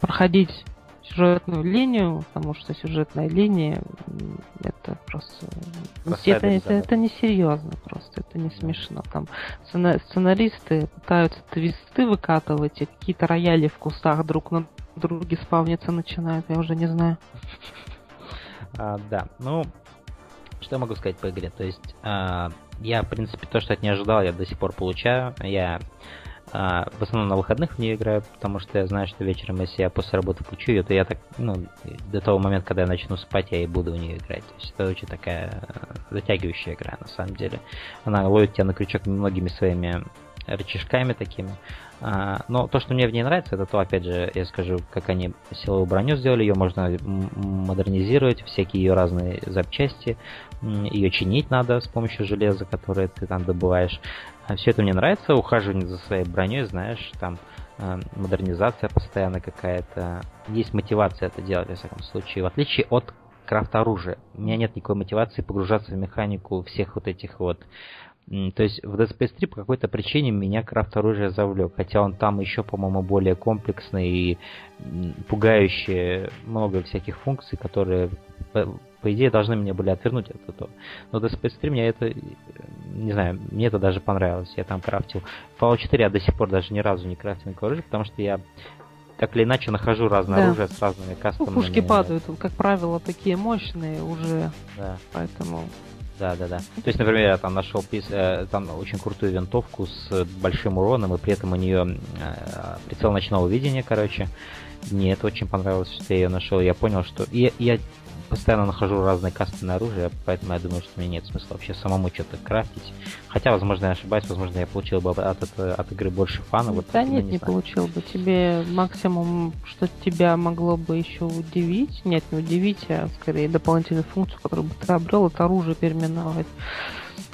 проходить сюжетную линию, потому что сюжетная линия это просто это, это, это не серьезно просто, это не смешно. Там сценаристы пытаются твисты выкатывать, и какие-то рояли в кустах друг на друге спавниться начинают, я уже не знаю. А, да, ну, что я могу сказать по игре? То есть, а, я, в принципе, то, что от не ожидал, я до сих пор получаю. Я а, в основном на выходных в нее играю, потому что я знаю, что вечером, если я после работы включу ее, то я так, ну, до того момента, когда я начну спать, я и буду в нее играть. То есть это очень такая э, затягивающая игра, на самом деле. Она ловит тебя на крючок многими своими рычажками такими. А, но то, что мне в ней нравится, это то, опять же, я скажу, как они силовую броню сделали, ее можно модернизировать, всякие ее разные запчасти, ее чинить надо с помощью железа, которое ты там добываешь. А все это мне нравится, ухаживание за своей броней, знаешь, там э, модернизация постоянно какая-то. Есть мотивация это делать, во всяком случае. В отличие от крафт оружия. У меня нет никакой мотивации погружаться в механику всех вот этих вот то есть в Dead Space 3 по какой-то причине меня крафт оружия завлек, хотя он там еще, по-моему, более комплексный и пугающие много всяких функций, которые по идее, должны мне были отвернуть от этого. Но до Space 3 мне это, не знаю, мне это даже понравилось. Я там крафтил. Fallout 4 я до сих пор даже ни разу не крафтил никакое оружие, потому что я так или иначе нахожу разное да. оружие с разными кастомными. Ну, пушки падают, как правило, такие мощные уже. Да. Поэтому да, да, да. То есть, например, я там нашел э, там очень крутую винтовку с большим уроном, и при этом у нее э, прицел ночного видения, короче. Мне это очень понравилось, что я ее нашел. Я понял, что... Я, я постоянно нахожу разные кастомные оружия, поэтому я думаю, что мне нет смысла вообще самому что-то крафтить. Хотя, возможно, я ошибаюсь, возможно, я получил бы от, от, от игры больше фана. Вот, да нет, не, не получил бы. Тебе максимум, что тебя могло бы еще удивить, нет, не удивить, а скорее дополнительную функцию, которую бы ты обрел, это оружие переименовать.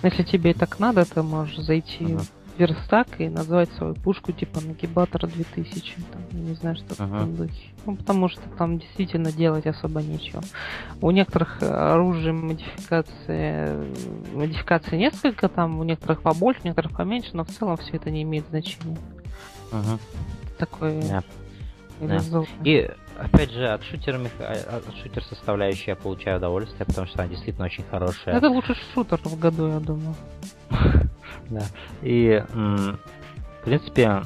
Если тебе так надо, ты можешь зайти uh-huh верстак и назвать свою пушку типа Нагибатор 2000. Там, не знаю, что ага. в духе. Ну, потому что там действительно делать особо нечего. У некоторых оружий модификации, модификации несколько, там у некоторых побольше, у некоторых поменьше, но в целом все это не имеет значения. Ага. Такой yeah. Yeah. И опять же, от шутера, а, от шутер составляющей я получаю удовольствие, потому что она действительно очень хорошая. Это лучший шутер в году, я думаю. Да. И, в принципе,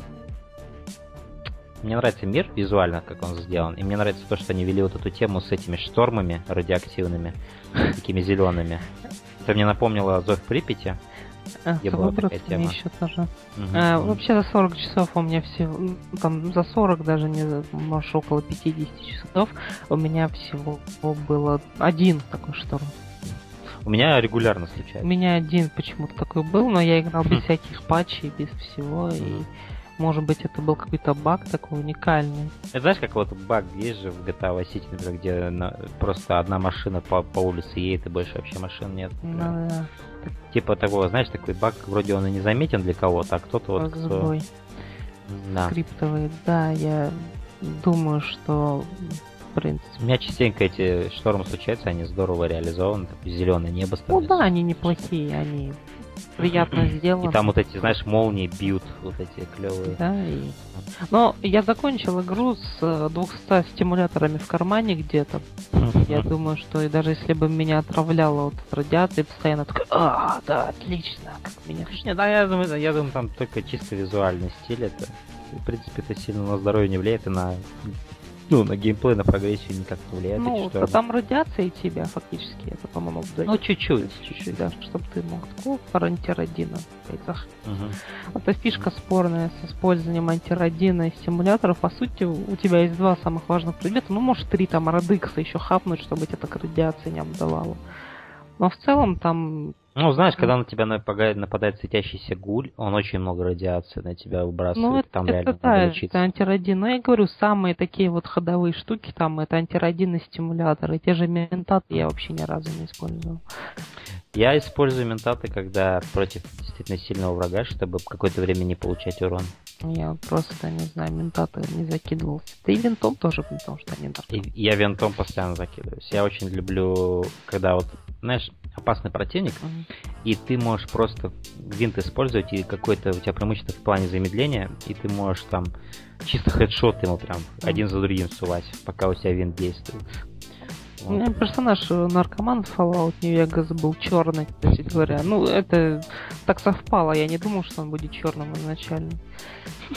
мне нравится мир визуально, как он сделан. И мне нравится то, что они вели вот эту тему с этими штормами радиоактивными, такими зелеными. Это мне напомнило Зов Припяти. А, где была такая тема. еще тоже. А, вообще за 40 часов у меня всего, там за 40 даже не, может около 50 часов у меня всего было один такой шторм. У меня регулярно У случается. меня один почему-то такой был, но я играл без Хм. всяких патчей, без всего, и может быть это был какой-то баг такой уникальный. Это знаешь, как вот баг есть же в GTA Vice City, например, где на- просто одна машина по, по улице едет, и больше вообще машин нет. например. Ну, да, Типа такого, знаешь, такой баг, вроде он и не заметен для кого-то, а кто-то вот... кто- сбой Да. скриптовый. Да, я думаю, что принципе. У меня частенько эти штормы случаются, они здорово реализованы, такое зеленое небо Ну становится. да, они неплохие, они приятно сделаны. И там вот эти, знаешь, молнии бьют, вот эти клевые. Да, и... Но я закончил игру с э, 200 стимуляторами в кармане где-то. Я думаю, что и даже если бы меня отравляло вот от радиации, постоянно такой, а, да, отлично, как меня. Не, да, я думаю, я думаю, там только чисто визуальный стиль это. В принципе, это сильно на здоровье не влияет, и на ну, на геймплей, на прогрессию никак не влияет. Ну, штормы. то там радиация тебя фактически, это, по-моему. Ну, чуть-чуть. чуть-чуть, да, чтобы ты мог такого антирадина. Мгм. Это фишка спорная с использованием антирадина и стимуляторов. По сути, у тебя есть два самых важных предмета. Ну, может, три там радикса еще хапнуть, чтобы тебя так радиация не обдавала. Но в целом там... Ну, знаешь, когда на тебя нападает, нападает светящийся гуль, он очень много радиации на тебя выбрасывает, Ну, это, там это реально да, надо это лечиться. антирадин. Но я говорю, самые такие вот ходовые штуки там, это антирадин и стимуляторы. Те же ментаты я вообще ни разу не использовал. Я использую ментаты, когда против действительно сильного врага, чтобы какое-то время не получать урон. Я просто, не знаю, ментаты не закидывался. Да и винтом тоже, потому что они И нарко- я винтом постоянно закидываюсь. Я очень люблю, когда вот, знаешь, опасный противник, Мгм. и ты можешь просто винт использовать, и какое-то у тебя преимущество в плане замедления, и ты можешь там чисто хедшот ему прям один за другим сувать, пока у тебя винт действует. У меня персонаж э, наркоман в Fallout New Vegas был черный, кстати говоря. Ну, это так совпало. Я не думал, что он будет черным изначально.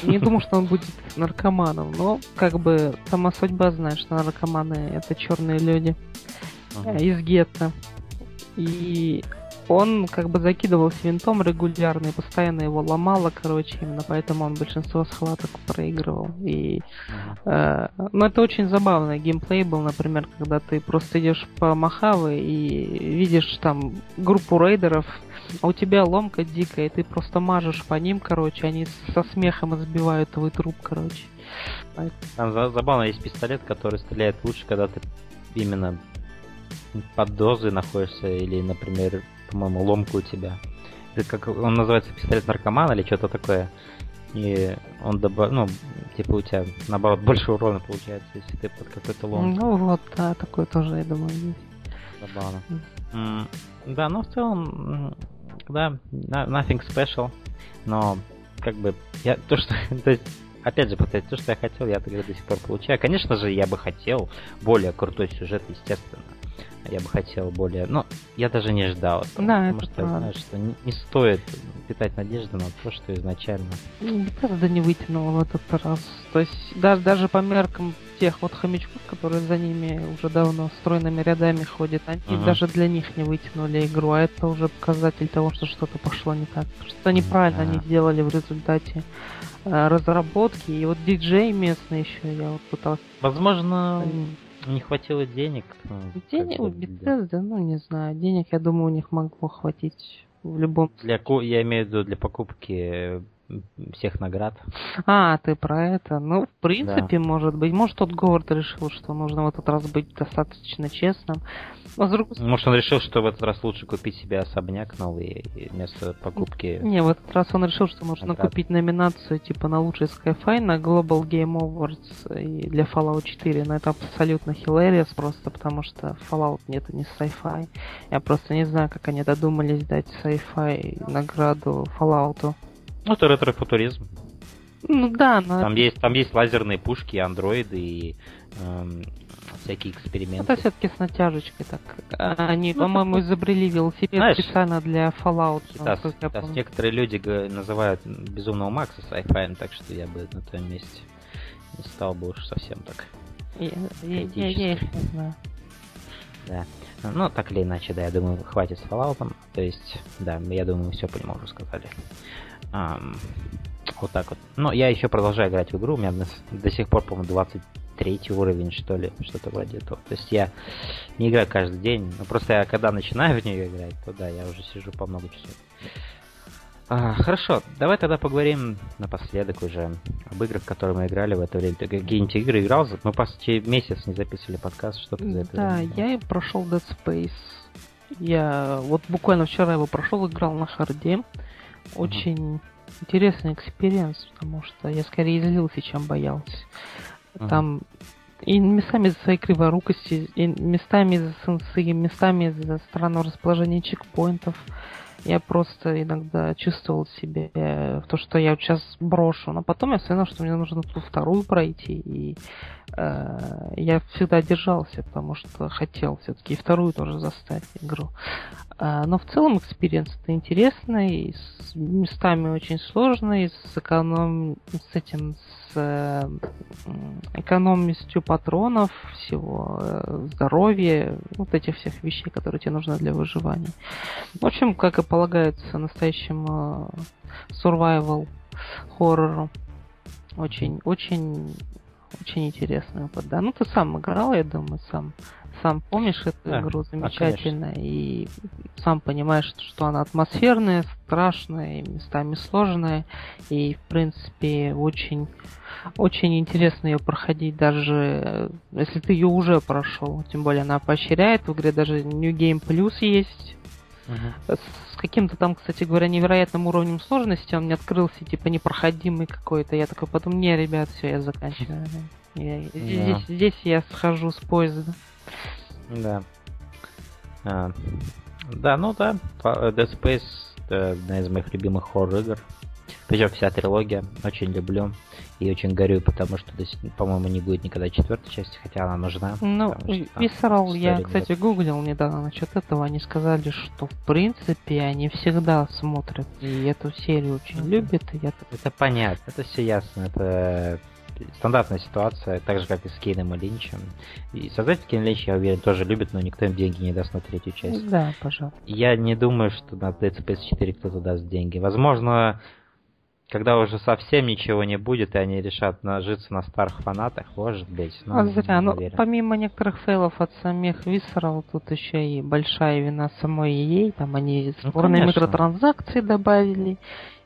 Не думал, что он будет наркоманом. Но, как бы, сама судьба знает, что наркоманы это черные люди э, из гетто. И он как бы закидывался винтом регулярно и постоянно его ломало, короче, именно поэтому он большинство схваток проигрывал. И. Э, Ну, это очень забавный геймплей был, например, когда ты просто идешь по Махаве и видишь там группу рейдеров, а у тебя ломка дикая, и ты просто мажешь по ним, короче, они со смехом избивают твой труп, короче. Там за- забавно есть пистолет, который стреляет лучше, когда ты именно под дозой находишься, или, например, по-моему, ломка у тебя. Это как он называется пистолет наркомана или что-то такое. И он добав... ну, типа у тебя наоборот больше урона получается, если ты под какой-то ломкой. Ну вот, да, такое тоже, я думаю, есть. Забавно. М, Да, ну в целом, да, nothing special, но как бы я то, что, то есть, опять же, повторюсь, то, что я хотел, я до сих пор получаю. Конечно же, я бы хотел более крутой сюжет, естественно. Я бы хотел более, но я даже не ждал этого, Да, потому это что я правда. знаю, что не, не стоит питать надежды на то, что изначально. Ну, Bethesda не вытянула в этот раз. То есть даже, даже по меркам тех вот хомячков, которые за ними уже давно стройными рядами ходят, они Ага. даже для них не вытянули игру, а это уже показатель того, что что-то пошло не так. Что неправильно Да. они сделали в результате э, разработки. И вот диджей местный еще, я вот пытался... Возможно, не хватило денег. ну, Денег у Bethesda, ну не знаю, денег, я думаю, у них могло хватить в любом... Для, ку- я имею в виду для покупки всех наград. А, ты про это. Ну, в принципе, может быть. Может, тот Говард решил, что нужно в этот раз быть достаточно честным. С другой Может, он решил, что в этот раз лучше купить себе особняк новый вместо покупки. не, в этот раз он решил, что нужно Наград. купить номинацию типа на лучший Skyfi на Global Game Awards и для Fallout 4. Но это абсолютно hilarious просто, потому что Fallout нет не sci-fi. Я просто не знаю, как они додумались дать sci-fi награду Fallout. Ну, это ретро-футуризм. Ну да, но Там есть, там есть лазерные пушки, андроиды и эм, всякие эксперименты. Это все-таки с натяжечкой так. Они, по-моему, изобрели велосипед Знаешь, специально для Fallout. Я да, помню. некоторые люди называют Безумного Макса sci-fi, так что я бы на твоем месте не стал бы уж совсем так. Я, я- я- я их не знаю. Да. Ну, так или иначе, да, я думаю, хватит с Fallout. То есть, да, я думаю, все по нему уже сказали. Um, вот так вот. Но я еще продолжаю играть в игру. У меня до, до сих пор, по-моему, 23 уровень, что ли, что-то вроде этого. То есть я не играю каждый день. Но просто я когда начинаю в нее играть, то да, я уже сижу по много часов. А, хорошо, давай тогда поговорим напоследок уже об играх, которые мы играли в это время. Ты какие-нибудь игры играл? Мы почти месяц не записывали подкаст, что ты за это Да, время я прошел Dead Space. Я вот буквально вчера его прошел, играл на харде. Очень интересный experience, потому что я скорее злился, чем боялся. Там и местами из-за своей криворукости, и местами из-за сенсы, местами из-за странного расположения чекпоинтов. Я просто иногда чувствовал себе э, то, что я сейчас брошу. Но потом я понял, что мне нужно ту вторую пройти. И я всегда держался, потому что хотел все-таки вторую тоже заставить игру. Э, но в целом experience это интересный, с местами очень сложный, с эконом... с этим, с э, экономностью патронов, всего э, здоровья, вот этих всех вещей, которые тебе нужны для выживания. В общем, как и полагается настоящему survival хоррору. Очень, очень, очень интересный опыт, да. Ну, ты сам играл, я думаю, сам сам помнишь эту да, игру замечательно а, и сам понимаешь, что она атмосферная, страшная, местами сложная и в принципе очень очень интересно ее проходить, даже если ты ее уже прошел. Тем более она поощряет, в игре даже New Game Plus есть. Uh-huh. С каким-то там, кстати говоря, невероятным уровнем сложности он мне открылся, типа, непроходимый какой-то. Я такой потом, не, ребят, все, я заканчиваю. Я, yeah. здесь, здесь я схожу с поезда. Да. А, да, ну да, Dead Space одна из моих любимых хоррор-игр. Причем вся трилогия очень люблю и очень горю, потому что, по-моему, не будет никогда четвертой части, хотя она нужна. Ну, Visceral, я, кстати, гуглил недавно насчет этого, они сказали, что в принципе они всегда смотрят и эту серию очень любят. И я... Это понятно, это все ясно, это стандартная ситуация, так же, как и с Кейном и Линчем. И создатель Кейн Линч, я уверен, тоже любит, но никто им деньги не даст на третью часть. Да, пожалуйста. Я не думаю, что на Space 4 кто-то даст деньги. Возможно, когда уже совсем ничего не будет, и они решат нажиться на старых фанатах, может быть. Но а зря. Ну, помимо некоторых фейлов от самих Visceral, тут еще и большая вина самой EA. Там они спорные ну, микротранзакции добавили.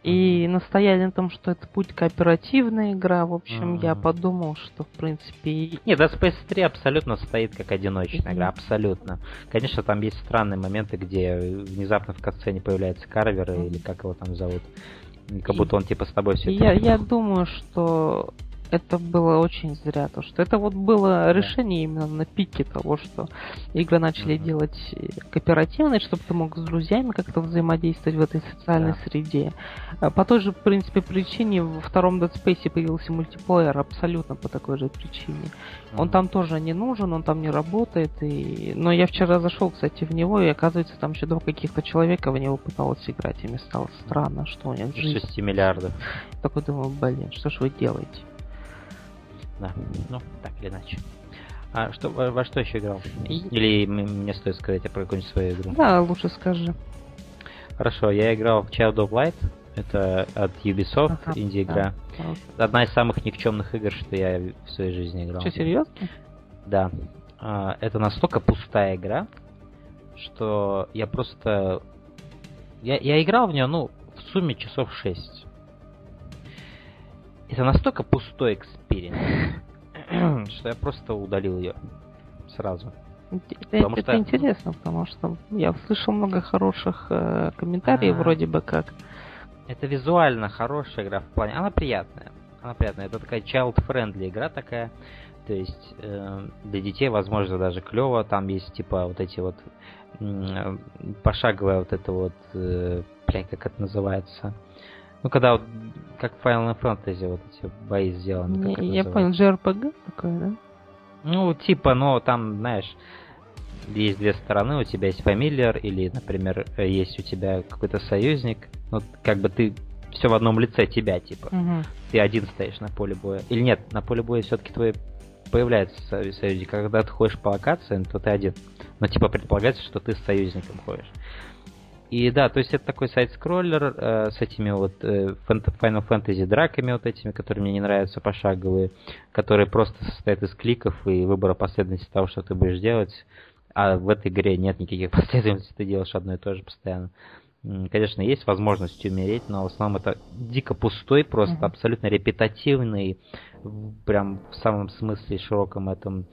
И настояли на том, что это будет кооперативная игра. В общем, mm-hmm. я подумал, что в принципе... Нет, Dead Space 3 абсолютно стоит как одиночная mm-hmm. игра, абсолютно. Конечно, там есть странные моменты, где внезапно в катсцене появляется Карвер, mm-hmm. или как его там зовут. Как будто он типа с тобой все я, я думаю, что это было очень зря. То, что это вот было решение именно на пике того, что игры начали mm-hmm. делать кооперативные, чтобы ты мог с друзьями как-то взаимодействовать в этой социальной yeah. среде. А по той же, в принципе, причине во втором Dead Space появился мультиплеер абсолютно по такой же причине. Mm-hmm. Он там тоже не нужен, он там не работает. И... Но я вчера зашел, кстати, в него, и оказывается, там еще два каких-то человека в него пыталось играть, и мне стало странно, что у них жизнь. 6 миллиардов. Такой думаю, блин, что ж вы делаете? Да, ну, так или иначе. А что, во, во что еще играл? Или мне стоит сказать про какую-нибудь свою игру? Да, лучше скажи. Хорошо, я играл в Child of Light. Это от Ubisoft, ага, инди-игра. Да. Одна из самых никчемных игр, что я в своей жизни играл. Что, серьезно? Да. А, это настолько пустая игра, что я просто... Я, я играл в нее, ну, в сумме часов 6 это настолько пустой experience, что я просто удалил ее сразу. Это, потому это что... интересно, потому что я услышал много хороших э, комментариев, А-а-а. вроде бы как. Это визуально хорошая игра в плане. Она приятная. Она приятная. Это такая child-friendly игра такая. То есть э, для детей, возможно, даже клево. Там есть типа вот эти вот э, пошаговая вот это вот, э, блядь, как это называется? Ну, когда вот, как Final Fantasy, вот эти бои сделаны. Не, я понял, JRPG такое, да? Ну, типа, но там, знаешь, есть две стороны, у тебя есть фамилиар, или, например, есть у тебя какой-то союзник, ну, как бы ты все в одном лице тебя, типа. Угу. Ты один стоишь на поле боя. Или нет, на поле боя все-таки твой появляется союзник. Когда ты ходишь по локациям, то ты один. Но типа предполагается, что ты с союзником ходишь. И да, то есть это такой сайт-скроллер э, с этими вот э, Final Fantasy драками вот этими, которые мне не нравятся, пошаговые, которые просто состоят из кликов и выбора последовательности того, что ты будешь делать. А в этой игре нет никаких последовательностей, ты делаешь одно и то же постоянно. Конечно, есть возможность умереть, но в основном это дико пустой, просто mm-hmm. абсолютно репетативный, прям в самом смысле широком этом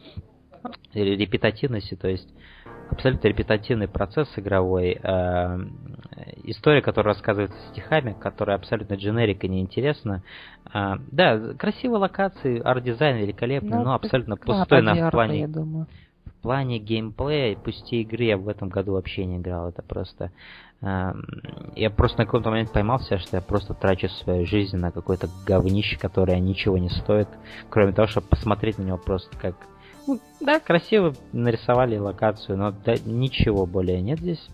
репетативности, то есть абсолютно репетативный процесс игровой. Э, история, которая рассказывается стихами, которая абсолютно дженерика, неинтересна. Э, да, красивые локации, арт-дизайн великолепный, ну, но абсолютно пустой на в плане. В плане геймплея, пусть и игры я в этом году вообще не играл. Это просто... Э, я просто на какой-то момент поймался, что я просто трачу свою жизнь на какое-то говнище, которое ничего не стоит, кроме того, чтобы посмотреть на него просто как да, красиво нарисовали локацию, но да, ничего более нет здесь.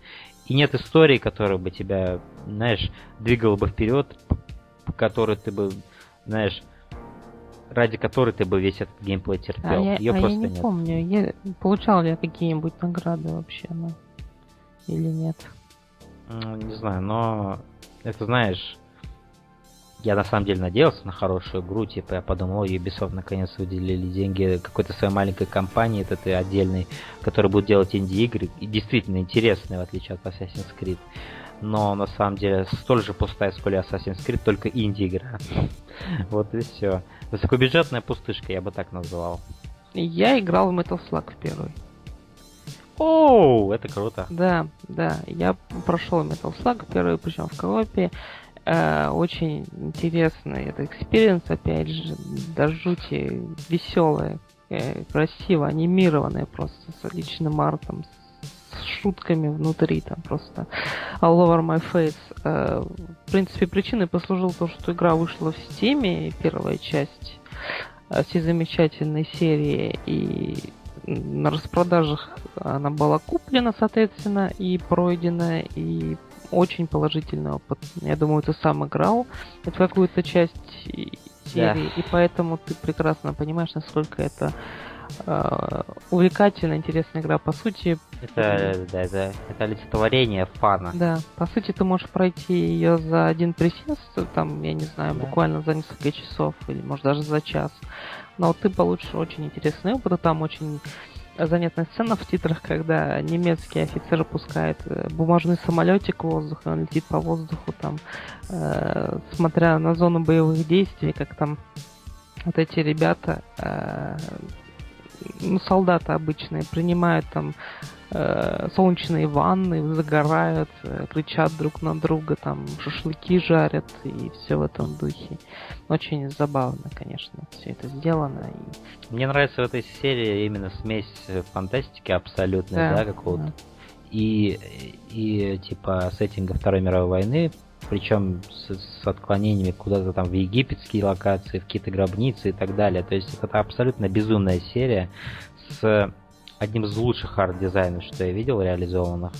И нет истории, которая бы тебя, знаешь, двигала бы вперед, по которой ты бы, знаешь, ради которой ты бы весь этот геймплей терпел. А я, Ее а просто я не нет. помню, я, получал ли я какие-нибудь награды вообще, ну, или нет? Не знаю, но это знаешь, я на самом деле надеялся на хорошую игру, типа я подумал, Ubisoft наконец выделили деньги какой-то своей маленькой компании, это ты отдельный, который будет делать инди-игры, и действительно интересные, в отличие от Assassin's Creed. Но на самом деле столь же пустая, сколь и Assassin's Creed, только инди-игра. Вот и все. Высокобюджетная пустышка, я бы так назвал. Я играл в Metal Slug в первый. Оу, это круто. Да, да, я прошел Metal Slug первый, причем в коопе. Э, очень интересный это experience, опять же, до жути веселая, э, красиво, анимированная просто с отличным артом, с шутками внутри, там просто all over my face. Э, в принципе, причиной послужил то, что игра вышла в Steam, первая часть всей замечательной серии, и на распродажах она была куплена, соответственно, и пройдена, и очень положительный опыт. Я думаю, ты сам играл в какую-то часть серии, да. и поэтому ты прекрасно понимаешь, насколько это э, увлекательная, интересная игра. По сути... Это, да, это, это олицетворение фана. Да, по сути, ты можешь пройти ее за один присест, там, я не знаю, да. буквально за несколько часов, или может даже за час. Но ты получишь очень интересный опыт, и там очень занятная сцена в титрах, когда немецкий офицер пускает э, бумажный самолетик в воздух, и он летит по воздуху, там, э, смотря на зону боевых действий, как там вот эти ребята, э, ну, солдаты обычные, принимают там солнечные ванны, загорают, э, кричат друг на друга, там шашлыки жарят и все в этом духе. Очень забавно, конечно, все это сделано. И... Мне нравится в этой серии именно смесь фантастики абсолютной, да, да какого-то. Да. И, и типа сеттинга Второй мировой войны, причем с, с отклонениями куда-то там в египетские локации, в какие-то гробницы и так далее. То есть это абсолютно безумная серия с одним из лучших арт-дизайнов, что я видел реализованных.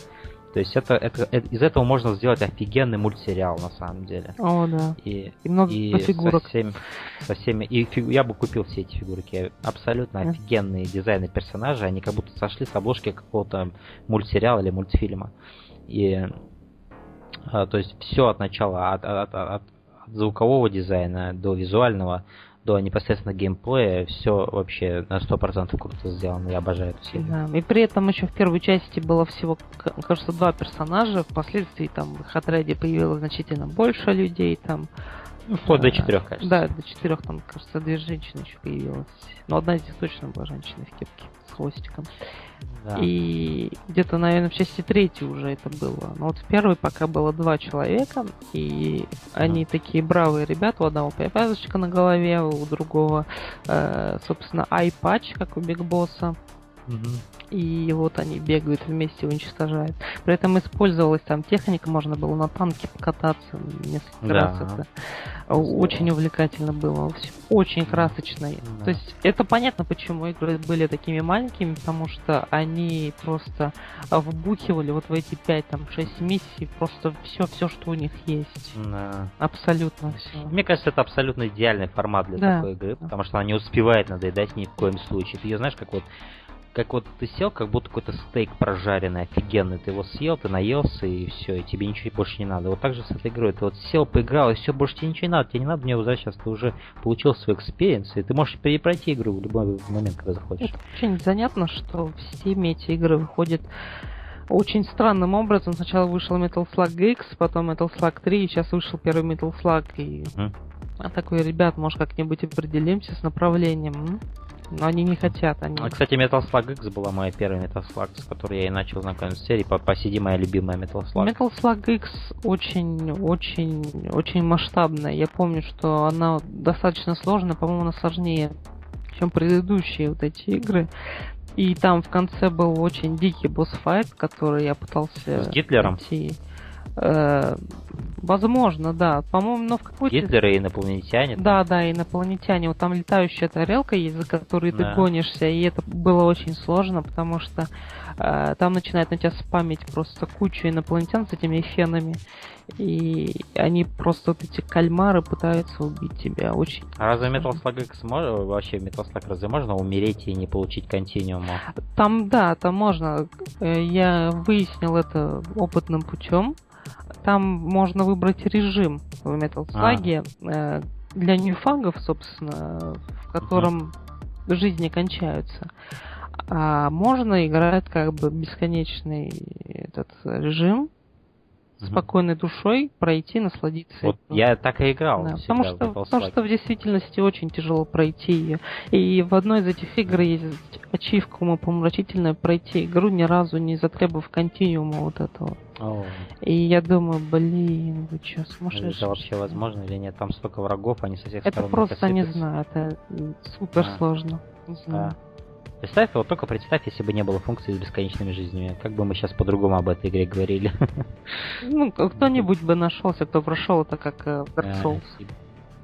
То есть это, это, это из этого можно сделать офигенный мультсериал на самом деле. О, да. И, и много и фигурок. Со всеми, со всеми, и фигу, я бы купил все эти фигурки. Абсолютно mm. офигенные дизайны персонажей. Они как будто сошли с обложки какого-то мультсериала или мультфильма. И а, то есть все от начала, от, от, от, от звукового дизайна до визуального до непосредственно геймплея все вообще на 100% круто сделано. Я обожаю эту серию. Да, и при этом еще в первой части было всего, кажется, два персонажа. Впоследствии там в их отряде появилось значительно больше людей. Там, вплоть до четырех, кажется. Да, до четырех там, кажется, две женщины еще появилось. Но одна из них точно была женщина в кепке с хвостиком. Да. И где-то, наверное, в части третьей уже это было. Но вот в первой пока было два человека, и да. они такие бравые ребята. У одного повязочка на голове, у другого, э, собственно, ай-патч, как у Биг Босса. Угу. И вот они бегают вместе, уничтожают. При этом использовалась там техника, можно было на танке покататься несколько да. раз. Это очень увлекательно было. Очень красочно. Да. То есть это понятно, почему игры были такими маленькими, потому что они просто вбухивали вот в эти 5 там 6 миссий просто все, все, что у них есть. Да. Абсолютно все. Мне кажется, это абсолютно идеальный формат для да. такой игры, потому что она не успевает надоедать ни в коем случае. Ты ее знаешь, как вот как вот ты сел, как будто какой-то стейк прожаренный, офигенный. Ты его съел, ты наелся, и все, и тебе ничего больше не надо. Вот так же с этой игрой. Ты вот сел, поиграл, и все, больше тебе ничего не надо. Тебе не надо мне возвращаться, ты уже получил свой experience, и ты можешь перепройти игру в любой момент, когда захочешь. Это очень занятно, что в Steam эти игры выходят очень странным образом. Сначала вышел Metal Slug X, потом Metal Slug 3, и сейчас вышел первый Metal Slug. И... Mm. А такой, ребят, может как-нибудь определимся с направлением. Но они не хотят. Они... А, кстати, Metal Slug X была моя первая Metal Slug, с которой я и начал знакомиться с серией. По, по моя любимая Metal Slug. Metal Slug X очень, очень, очень масштабная. Я помню, что она достаточно сложная, по-моему, она сложнее, чем предыдущие вот эти игры. И там в конце был очень дикий босс-файт, который я пытался... С Гитлером? Найти. Э, возможно, да. По-моему, но в какой-то... Гитлеры и инопланетяне. Да, да, инопланетяне. Вот там летающая тарелка есть, за которой да. ты гонишься, и это было очень сложно, потому что э, там начинает на тебя спамить просто кучу инопланетян с этими фенами, и они просто вот эти кальмары пытаются убить тебя. Очень. А разве Metal Slug X можно, вообще Metal Slug разве можно умереть и не получить континуума? Там, да, там можно. Э, я выяснил это опытным путем там можно выбрать режим в Metal Slug а. э, для ньюфагов, собственно, в котором uh-huh. жизни кончаются. А можно играть как бы бесконечный этот режим, спокойной душой пройти, насладиться. Вот этим. я так и играл. Да, потому что, потому что в действительности очень тяжело пройти ее. И в одной из этих игр есть ачивка умопомрачительная пройти игру ни разу не затребовав континуума вот этого. О. И я думаю, блин, вы что, сумасшедшие? Это вообще возможно или нет? Там столько врагов, они со всех это сторон Это просто не знаю, это супер а. сложно. Не знаю. Да. Представь, вот только представь, если бы не было функции с бесконечными жизнями. Как бы мы сейчас по-другому об этой игре говорили. Ну, кто-нибудь бы нашелся, кто прошел это как э, Dark Souls.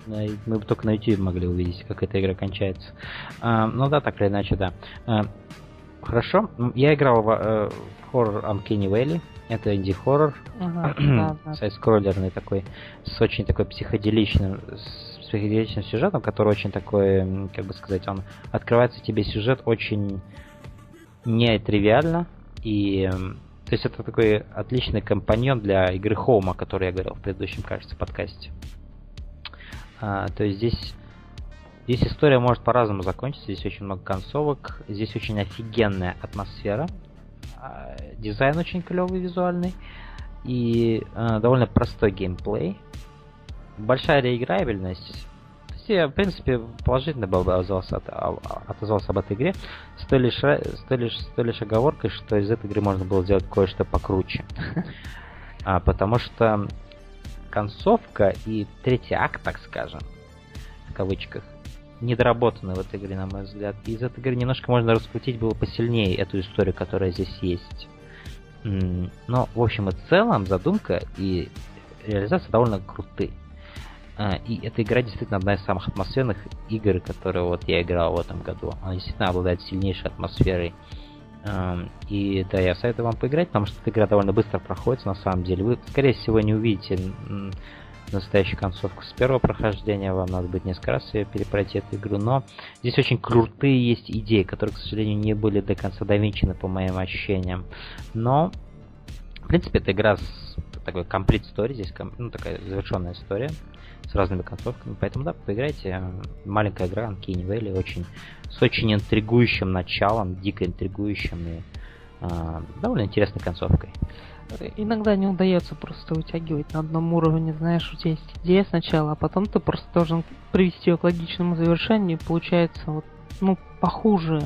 Мы бы только на YouTube могли увидеть, как эта игра кончается. А, ну да, так или иначе, да. А, хорошо. Я играл в, э, в хоррор Uncanny Valley. Это инди-хоррор. Сайт-скроллерный такой, с очень такой психоделичным, с психоделичным сюжетом, который очень такой, как бы сказать, он открывается тебе сюжет очень нетривиально. И то есть это такой отличный компаньон для игры Home, о которой я говорил в предыдущем, кажется, подкасте. А, то есть здесь Здесь история может по-разному закончиться, здесь очень много концовок, здесь очень офигенная атмосфера, а, дизайн очень клевый визуальный. И э, довольно простой геймплей большая реиграбельность. То есть я, в принципе, положительно был бы отозвался, от, а, отозвался об этой игре, с той, лишь, с, той лишь, с той лишь оговоркой, что из этой игры можно было сделать кое-что покруче. А, потому что концовка и третий акт, так скажем, в кавычках, недоработаны в этой игре, на мой взгляд. И из этой игры немножко можно раскрутить было посильнее эту историю, которая здесь есть. Но, в общем и целом, задумка и реализация довольно крутые. А, и эта игра действительно одна из самых атмосферных игр, которые вот я играл в этом году. Она действительно обладает сильнейшей атмосферой. И да, я советую вам поиграть, потому что эта игра довольно быстро проходит, на самом деле. Вы, скорее всего, не увидите настоящую концовку с первого прохождения, вам надо будет несколько раз перепройти эту игру, но здесь очень крутые есть идеи, которые, к сожалению, не были до конца довинчены по моим ощущениям. Но, в принципе, эта игра с такой complete story, здесь ну, такая завершенная история с разными концовками. Поэтому да, поиграйте. Маленькая игра Uncanny Valley очень, с очень интригующим началом, дико интригующим и э, довольно интересной концовкой. Иногда не удается просто вытягивать на одном уровне, знаешь, у тебя есть идея сначала, а потом ты просто должен привести ее к логичному завершению, и получается вот, ну, похуже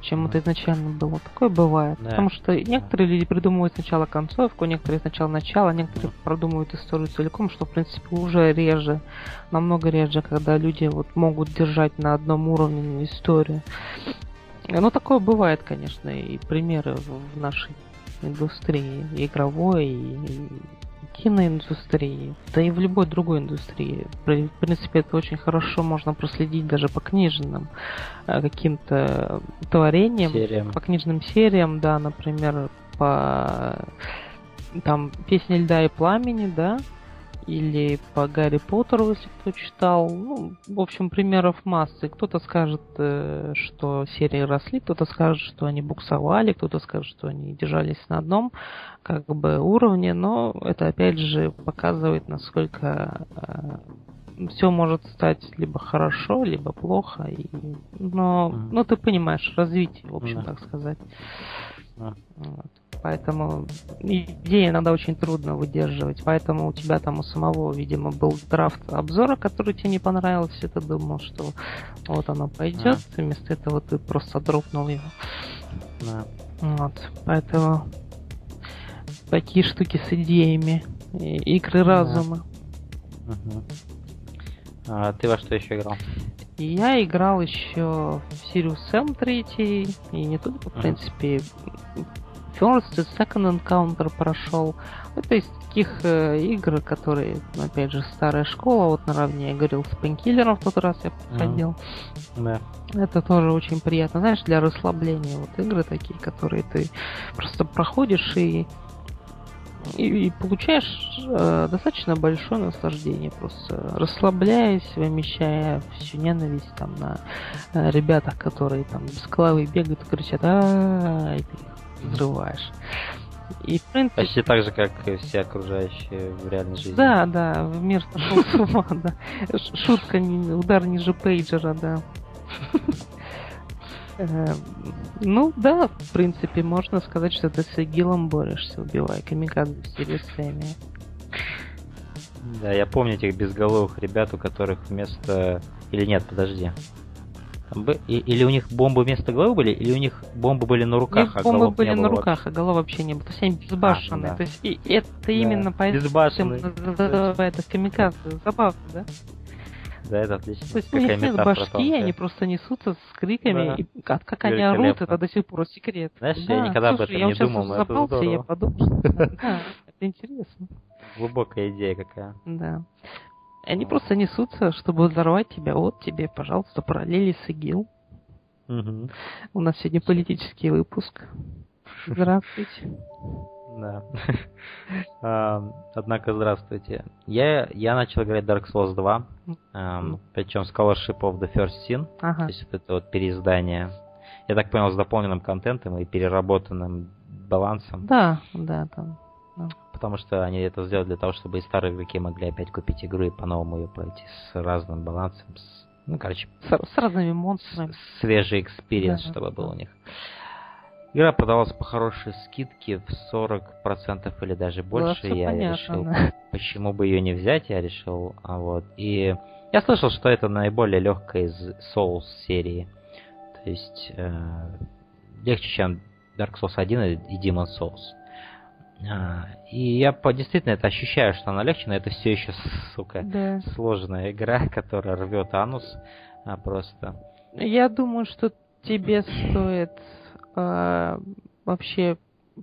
чем это изначально было. Такое бывает. Да. Потому что некоторые люди придумывают сначала концовку, некоторые сначала начало, некоторые продумывают историю целиком, что в принципе уже реже, намного реже, когда люди вот могут держать на одном уровне историю. Ну, такое бывает, конечно, и примеры в нашей индустрии игровой и киноиндустрии, да и в любой другой индустрии. В принципе, это очень хорошо можно проследить даже по книжным э, каким-то творениям, сериям. по книжным сериям, да, например, по там «Песня льда и пламени», да, или по Гарри Поттеру, если кто читал. Ну, в общем, примеров массы. Кто-то скажет, э, что серии росли, кто-то скажет, что они буксовали, кто-то скажет, что они держались на одном как бы уровне, но это опять же показывает, насколько э, все может стать либо хорошо, либо плохо. И, но, mm. ну, ты понимаешь, развитие, в общем, mm. так сказать. Вот. Поэтому идеи иногда очень трудно выдерживать. Поэтому у тебя там у самого, видимо, был драфт обзора, который тебе не понравился, и ты думал, что вот оно пойдет, а. вместо этого ты просто дропнул его. Да. Вот. Поэтому такие штуки с идеями. И, игры да. разума. Угу. А ты во что еще играл? Я играл еще в Sirius Sam 3, и не только, в принципе, First и Second Encounter прошел. Это из таких э, игр, которые, опять же, старая школа, вот наравне я говорил с Пенкиллером в тот раз я проходил. Mm. Да. Это тоже очень приятно, знаешь, для расслабления. Вот игры такие, которые ты просто проходишь и и, и получаешь э, достаточно большое наслаждение, просто расслабляясь, вымещая всю ненависть там на э, ребятах, которые там без головы бегают и кричат, а и ты взрываешь. И, в принципе... Почти так же, как и все окружающие в реальной жизни. Да, да, в мир сошел с ума, да. Шутка, удар ниже пейджера, да. Э, ну да, в принципе, можно сказать, что ты с Игилом борешься, убивая камикадзе в стиле Сэмми. Да, я помню этих безголовых ребят, у которых вместо... Или нет, подожди. Или у них бомбы вместо головы были, или у них бомбы были на руках, а бомбы были на руках, а голов вообще не было. То есть они безбашенные. А. То есть и это именно поэтому это камикадзе. Забавно, да? Да, это отлично. То есть у них нет башки, они просто несутся с криками, и как, как они орут, это до сих пор секрет. Знаешь, я никогда об этом не думал, но это здорово. я подумал, что это интересно. Глубокая идея какая. Да. Они просто несутся, чтобы взорвать тебя. Вот тебе, пожалуйста, параллели с ИГИЛ. Угу. У нас сегодня политический выпуск. Здравствуйте. Да. Однако, здравствуйте. Я, я начал играть Dark Souls 2, причем Scholarship of the First Sin, ага. то есть вот это вот переиздание. Я так понял, с дополненным контентом и переработанным балансом. Да, да, там потому что они это сделали для того, чтобы и старые игроки могли опять купить игру и по-новому ее пройти с разным балансом, с, ну, короче... С, с разными монстрами. Свежий experience, да, чтобы да. был у них. Игра продавалась по хорошей скидке в 40% или даже больше. Да, я понятно, решил, да. почему бы ее не взять, я решил. А вот. И я слышал, что это наиболее легкая из Souls серии. То есть э, легче, чем Dark Souls 1 и Demon Souls. А, и я по, действительно это ощущаю, что она легче, но это все еще, сука, да. сложная игра, которая рвет анус а, просто. Я думаю, что тебе стоит э, вообще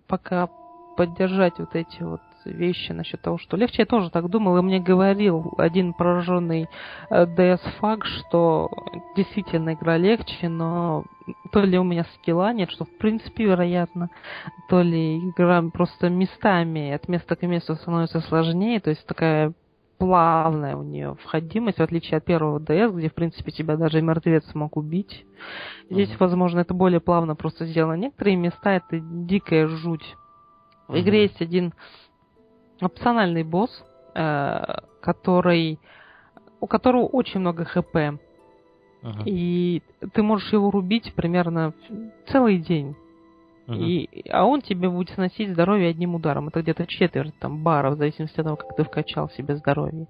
пока поддержать вот эти вот вещи насчет того, что легче. Я тоже так думал, и мне говорил один пораженный э, DS-фак, что действительно игра легче, но то ли у меня скилла нет, что в принципе вероятно, то ли игра просто местами от места к месту становится сложнее, то есть такая плавная у нее входимость, в отличие от первого DS, где, в принципе, тебя даже мертвец мог убить. Здесь, mm-hmm. возможно, это более плавно просто сделано. Некоторые места это дикая жуть. В игре есть один опциональный босс, э, который у которого очень много хп. Uh-huh. И ты можешь его рубить примерно целый день. Uh-huh. И, а он тебе будет сносить здоровье одним ударом. Это где-то четверть там, бара, в зависимости от того, как ты вкачал себе здоровье.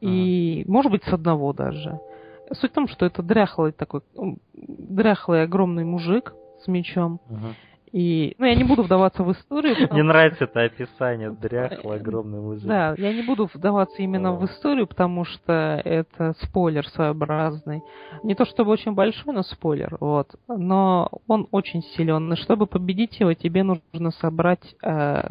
И может быть с одного даже. Суть в том, что это дряхлый такой, дряхлый огромный мужик с мечом. Uh-huh. И, ну, я не буду вдаваться в историю. Потому... Мне нравится это описание, дряхлый, огромный мужик. Да, я не буду вдаваться именно в историю, потому что это спойлер своеобразный. Не то чтобы очень большой, но спойлер, вот. Но он очень силен, и чтобы победить его, тебе нужно собрать э,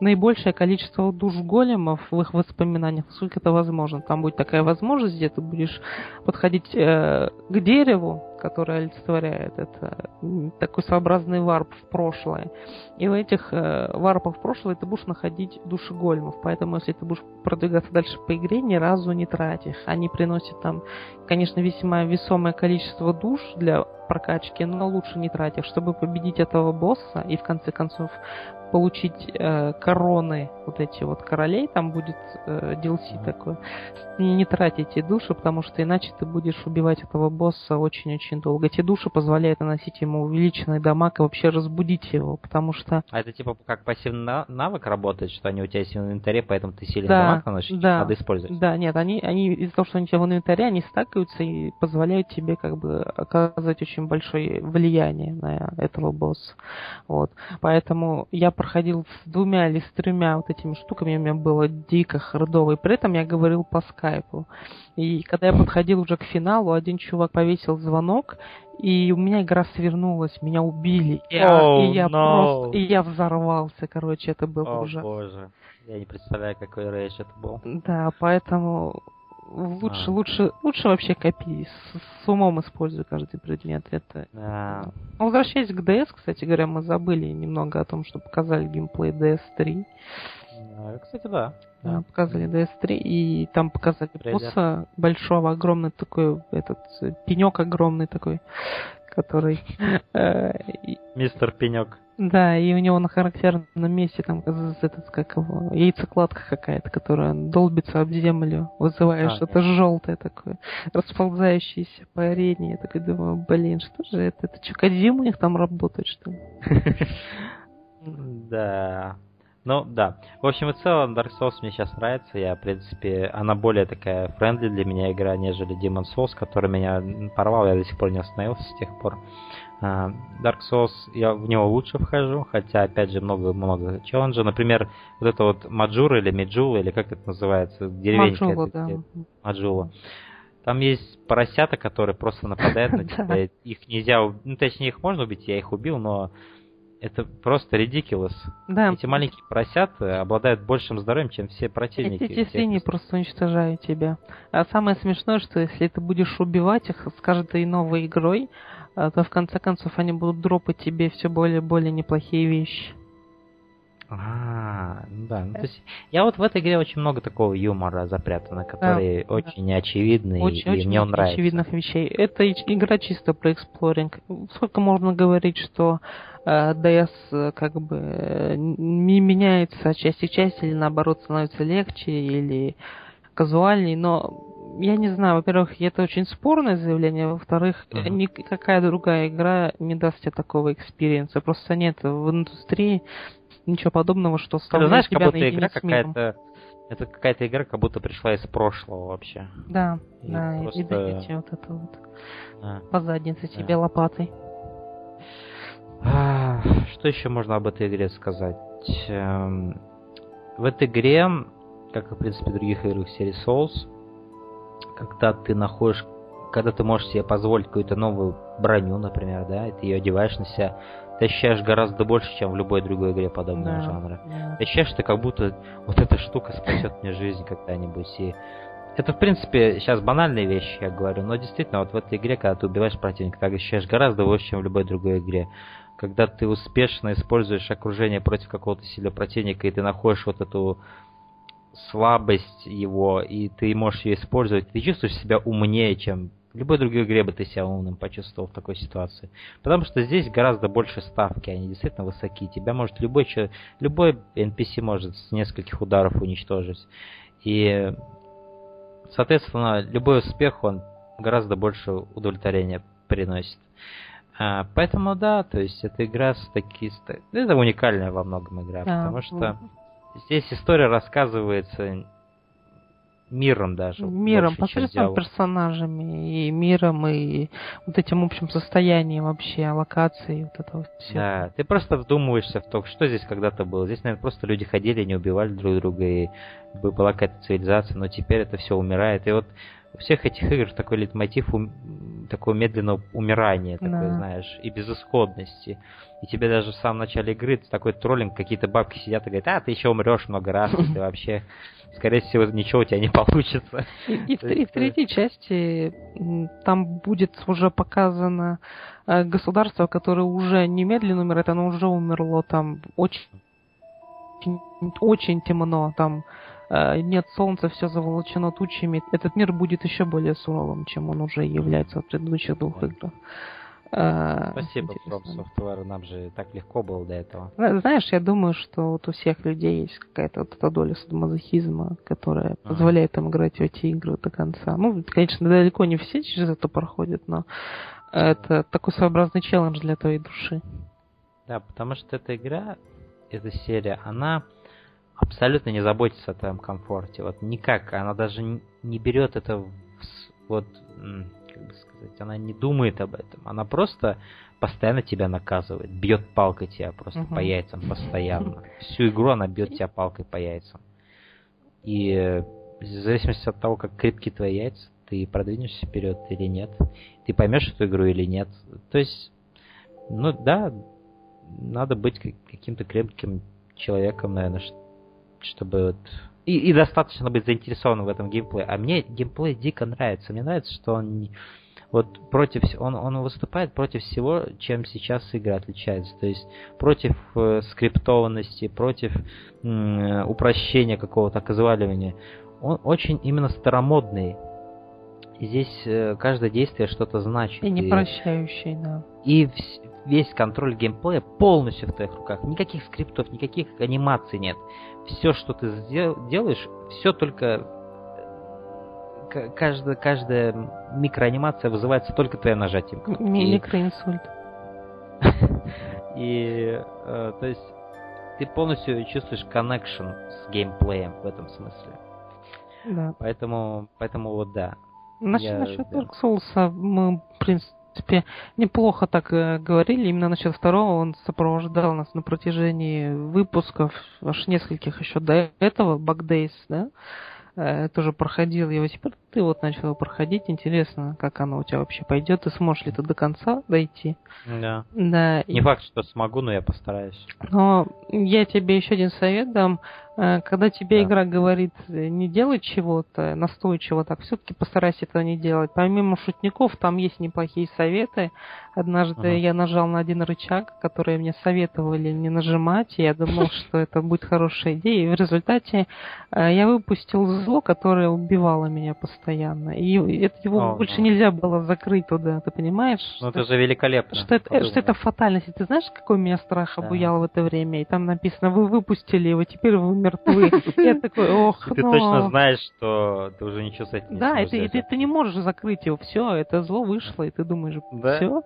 наибольшее количество душ големов в их воспоминаниях, насколько это возможно. Там будет такая возможность, где ты будешь подходить э, к дереву, который олицетворяет это такой своеобразный варп в прошлое. И в этих э, варпах в прошлое ты будешь находить души големов. Поэтому, если ты будешь продвигаться дальше по игре, ни разу не трать их. Они приносят там, конечно, весьма весомое количество душ для прокачки, но лучше не тратить, чтобы победить этого босса и в конце концов получить э, короны вот эти вот королей, там будет э, DLC такой. Не, не трать эти души, потому что иначе ты будешь убивать этого босса очень-очень долго. Эти души позволяют наносить ему увеличенный дамаг и вообще разбудить его, потому что... А это типа как пассивный навык работает, что они у тебя есть в инвентаре, поэтому ты сильный да, дамаг наносишь, да, надо использовать? Да, нет, они, они из-за того, что они у тебя в инвентаре, они стакаются и позволяют тебе как бы оказывать очень большое влияние на этого босса. Вот. Поэтому я проходил с двумя или с тремя вот этими штуками, у меня было дико хардово, и при этом я говорил по скайпу. И когда я подходил уже к финалу, один чувак повесил звонок, и у меня игра свернулась, меня убили. И, oh, и я no. просто, и я взорвался, короче, это было oh, ужасно. боже, я не представляю, какой рейдж это был. Да, поэтому лучше, а. лучше, лучше вообще копи. С, с умом используй каждый предмет. Это. А. Возвращаясь к DS, кстати говоря, мы забыли немного о том, что показали геймплей DS3. А, кстати, да. Да. Показали DS3, и там показали Трейлер. босса большого, огромный такой, этот пенек огромный такой, который... Э, Мистер Пенек. Да, и у него на характерном месте там этот, как его, яйцекладка какая-то, которая долбится об землю, вызывая а, что-то желтое такое, расползающееся по арене. Я такой думаю, блин, что же это? Это что, у них там работает, что ли? Да. Ну, да. В общем и целом, Dark Souls мне сейчас нравится. Я, в принципе, она более такая friendly для меня игра, нежели Demon Souls, который меня порвал. Я до сих пор не остановился с тех пор. Uh, Dark Souls, я в него лучше вхожу, хотя, опять же, много-много челленджей. Например, вот это вот Маджура или Меджула, или как это называется, деревенька. Маджула, это, да. Маджула. Там есть поросята, которые просто нападают на тебя. Их нельзя... Ну, точнее, их можно убить, я их убил, но это просто ridiculous. Да. Эти маленькие поросята обладают большим здоровьем, чем все противники. Эти свиньи просто уничтожают тебя. А самое смешное, что если ты будешь убивать их с каждой новой игрой, а, то в конце концов они будут дропать тебе все более и более неплохие вещи. А, ну да. Ну, то есть я вот в этой игре очень много такого юмора запрятано, который да, очень да. неочевидный, очень, и очень мне он нравится. очевидных вещей. Это игра чисто про exploring. Сколько можно говорить, что э, DS э, как бы не меняется от части к части, или наоборот становится легче, или казуальней, но я не знаю, во-первых, это очень спорное заявление, во-вторых, uh-huh. никакая другая игра не даст тебе такого experience а. Просто нет в индустрии ничего подобного, что стало Ты знаешь, как будто игра какая-то... Это какая-то игра, как будто пришла из прошлого вообще. Да, и да, просто... и даете вот это вот. Да. По заднице да. тебе лопатой. Что еще можно об этой игре сказать? Эм, в этой игре, как и в принципе в других играх серии Souls, когда ты находишь, когда ты можешь себе позволить какую-то новую броню, например, да, и ты ее одеваешь на себя, ты ощущаешь гораздо больше, чем в любой другой игре подобного да, жанра. Да. Ты ощущаешь, что как будто вот эта штука спасет мне жизнь когда-нибудь. И это, в принципе, сейчас банальные вещи, я говорю, но действительно, вот в этой игре, когда ты убиваешь противника, ты ощущаешь гораздо больше, чем в любой другой игре. Когда ты успешно используешь окружение против какого-то сильного противника, и ты находишь вот эту слабость его, и ты можешь ее использовать, ты чувствуешь себя умнее, чем в любой другой игре бы ты себя умным почувствовал в такой ситуации. Потому что здесь гораздо больше ставки, они действительно высоки. Тебя может любой, человек, любой NPC может с нескольких ударов уничтожить. И, соответственно, любой успех, он гораздо больше удовлетворения приносит. А, поэтому да, то есть эта игра с такие... Это уникальная во многом игра, да, потому что Здесь история рассказывается миром даже. Миром, посредством персонажами, и миром, и вот этим общим состоянием вообще, локации, вот этого всего. Да, ты просто вдумываешься в то, что здесь когда-то было. Здесь, наверное, просто люди ходили, не убивали друг друга, и была какая-то цивилизация, но теперь это все умирает. И вот у всех этих игр такой лейтмотив ум, такого медленного умирания, такой, Да. знаешь, и безысходности. И тебе даже в самом начале игры такой троллинг, какие-то бабки сидят и говорят, а, ты еще умрешь много раз, ты вообще, скорее всего, ничего у тебя не получится. И, в, в третьей части м, там будет уже показано э, государство, которое уже немедленно умирает, оно уже умерло, там очень, очень, темно, там э, нет солнца, все заволочено тучами. Этот мир будет еще более суровым, чем он уже является в предыдущих двух играх. Э, Спасибо, From. Software, нам же так легко было до этого. Зна- Знаешь, я думаю, что вот у всех людей есть какая-то вот эта доля садомазохизма, которая Ага. позволяет им играть в эти игры до конца. Ну, конечно, далеко не все через это проходят, но это такой своеобразный челлендж для твоей души. Да, потому что эта игра, эта серия, она абсолютно не заботится о твоем комфорте. Вот никак. Она даже не берет это в вот, как бы сказать, она не думает об этом. Она просто постоянно тебя наказывает, бьет палкой тебя просто Мгм. по яйцам постоянно. Всю игру она бьет тебя палкой по яйцам. И э, в зависимости от того, как крепки твои яйца, ты продвинешься вперед или нет. Ты поймешь эту игру или нет. То есть, ну да, надо быть как- каким-то крепким человеком, наверное, ш- чтобы вот... И, и достаточно быть заинтересованным в этом геймплее. А мне геймплей дико нравится. Мне нравится, что он не- вот против вс- он, он выступает против всего, чем сейчас игра отличается. То есть против э, скриптованности, против э, упрощения какого-то оказываливания. Он очень именно старомодный. И Здесь э, каждое действие что-то значит. И не И- прощающий, да. и вс- весь контроль геймплея полностью в твоих руках. Никаких скриптов, никаких анимаций нет. Все, что ты делаешь, все только... э, Каждая, каждая микроанимация вызывается только твоим нажатием. Микроинсульт. И, э, то есть, ты полностью чувствуешь коннекшн с геймплеем в этом смысле. Да. Поэтому, поэтому вот да. Насчет, Я- насчет да. Dark Souls а, мы, в принципе, неплохо так э, говорили. Именно насчет второго он сопровождал нас на протяжении выпусков, аж нескольких еще до этого, Days, да? Э, тоже проходил его. Теперь ты вот начал его проходить. Интересно, как оно у тебя вообще пойдет. Ты сможешь ли ты до конца дойти? Да. Да. и- Не факт, что смогу, но я постараюсь. но я тебе еще один совет дам. Э, Когда тебе Да. игра говорит э, не делать чего-то настойчиво, так все-таки постарайся этого не делать. Помимо шутников, там есть неплохие советы. Однажды Ага. я нажал на один рычаг, который мне советовали не нажимать, и я думал, что это будет хорошая идея. И в результате э, я выпустил зло, которое убивало меня постоянно. И это его О, больше да. нельзя было закрыть туда, ты понимаешь? Ну это же великолепно. что это, что это фатальность. И Ты знаешь, какой меня страх Да. обуял в это время? И там написано, вы выпустили его, теперь вы мертвы. Я такой, ох, Ты ну». точно знаешь, что ты уже ничего с этим не Да, и ты, не можешь закрыть его. Все, это зло вышло, и ты думаешь, все.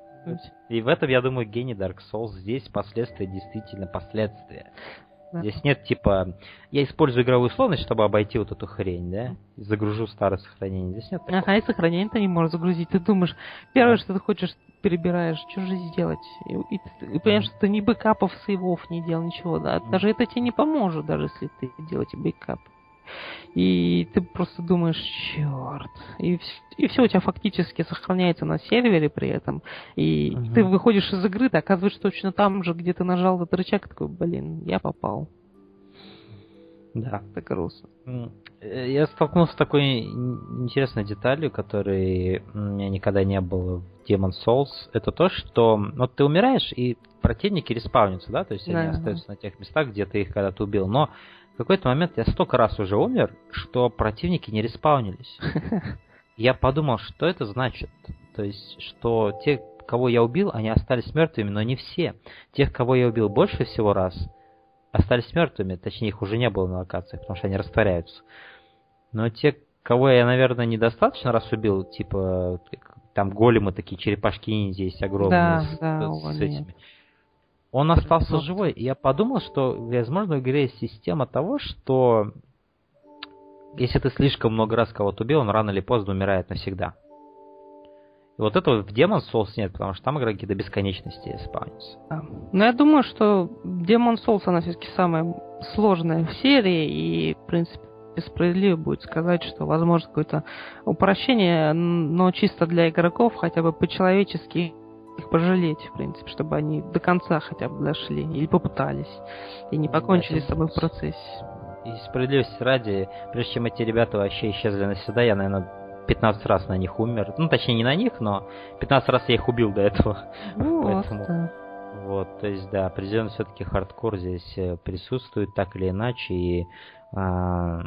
И в этом, я думаю, гений Dark Souls. Здесь последствия действительно последствия. Да. Здесь нет типа, я использую игровую условность, чтобы обойти вот эту хрень, да? Загружу старое сохранение. Здесь нет такого. Ага, и сохранение ты не можешь загрузить. Ты думаешь, первое, Да. что ты хочешь, перебираешь, что же сделать? И, и и понимаешь, что ты ни бэкапов, сейвов не делал, ничего, да. Даже это тебе не поможет, даже если ты делаете бэкап. И ты просто думаешь, черт. И, и все у тебя фактически сохраняется на сервере при этом. И Мгм. ты выходишь из игры, ты оказываешься точно там же, где ты нажал этот рычаг, такой, блин, я попал. Да. Это грустно. Э, Я столкнулся с такой ин- интересной деталью, которой у меня никогда не было в Demon Souls. Это то, что вот ты умираешь, и противники респаунятся, да? То есть они Да. остаются на тех местах, где ты их когда-то убил. Но в какой-то момент я столько раз уже умер, что противники не респаунились. Я подумал, что это значит. То есть, что те, кого я убил, они остались мертвыми, но не все. Тех, кого я убил больше всего раз, остались мертвыми, точнее их уже не было на локациях, потому что они растворяются. Но те, кого я, наверное, недостаточно раз убил, типа там големы такие, черепашки ниндзя есть огромные Да, с, да, с о, этими. нет. Он остался Просто- живой, и я подумал, что, возможно, в игре есть система того, что если ты слишком много раз кого-то убил, он рано или поздно умирает навсегда. И вот этого в Demon Souls нет, потому что там игроки до бесконечности спавнятся. Да. Но я думаю, что Demon Souls, она все-таки самая сложная в серии, и, в принципе, справедливо будет сказать, что возможно какое-то упрощение, но чисто для игроков, хотя бы по-человечески их пожалеть, в принципе, чтобы они до конца хотя бы дошли или попытались и не покончили с собой в процессе. И справедливости ради, прежде чем эти ребята вообще исчезли навсегда, я, наверное, 15 раз на них умер. Ну, точнее, не на них, но 15 раз я их убил до этого. Ну, Поэтому... да. Вот, то есть, да, определенно все-таки хардкор здесь э, присутствует так или иначе, и а,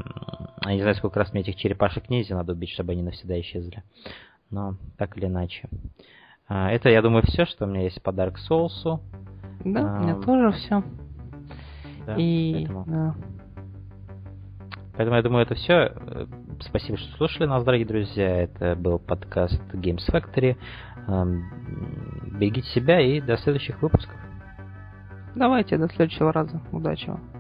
я не знаю, сколько раз мне этих черепашек ниндзя надо убить, чтобы они навсегда исчезли. Но так или иначе. А, это, я думаю, все, что у меня есть по Dark Souls. Да, а, у меня тоже все. Да, и поэтому... Да. Поэтому я думаю, это все. Спасибо, что слушали нас, дорогие друзья. Это был подкаст Games Factory. Берегите себя и до следующих выпусков. Давайте, до следующего раза. Удачи вам.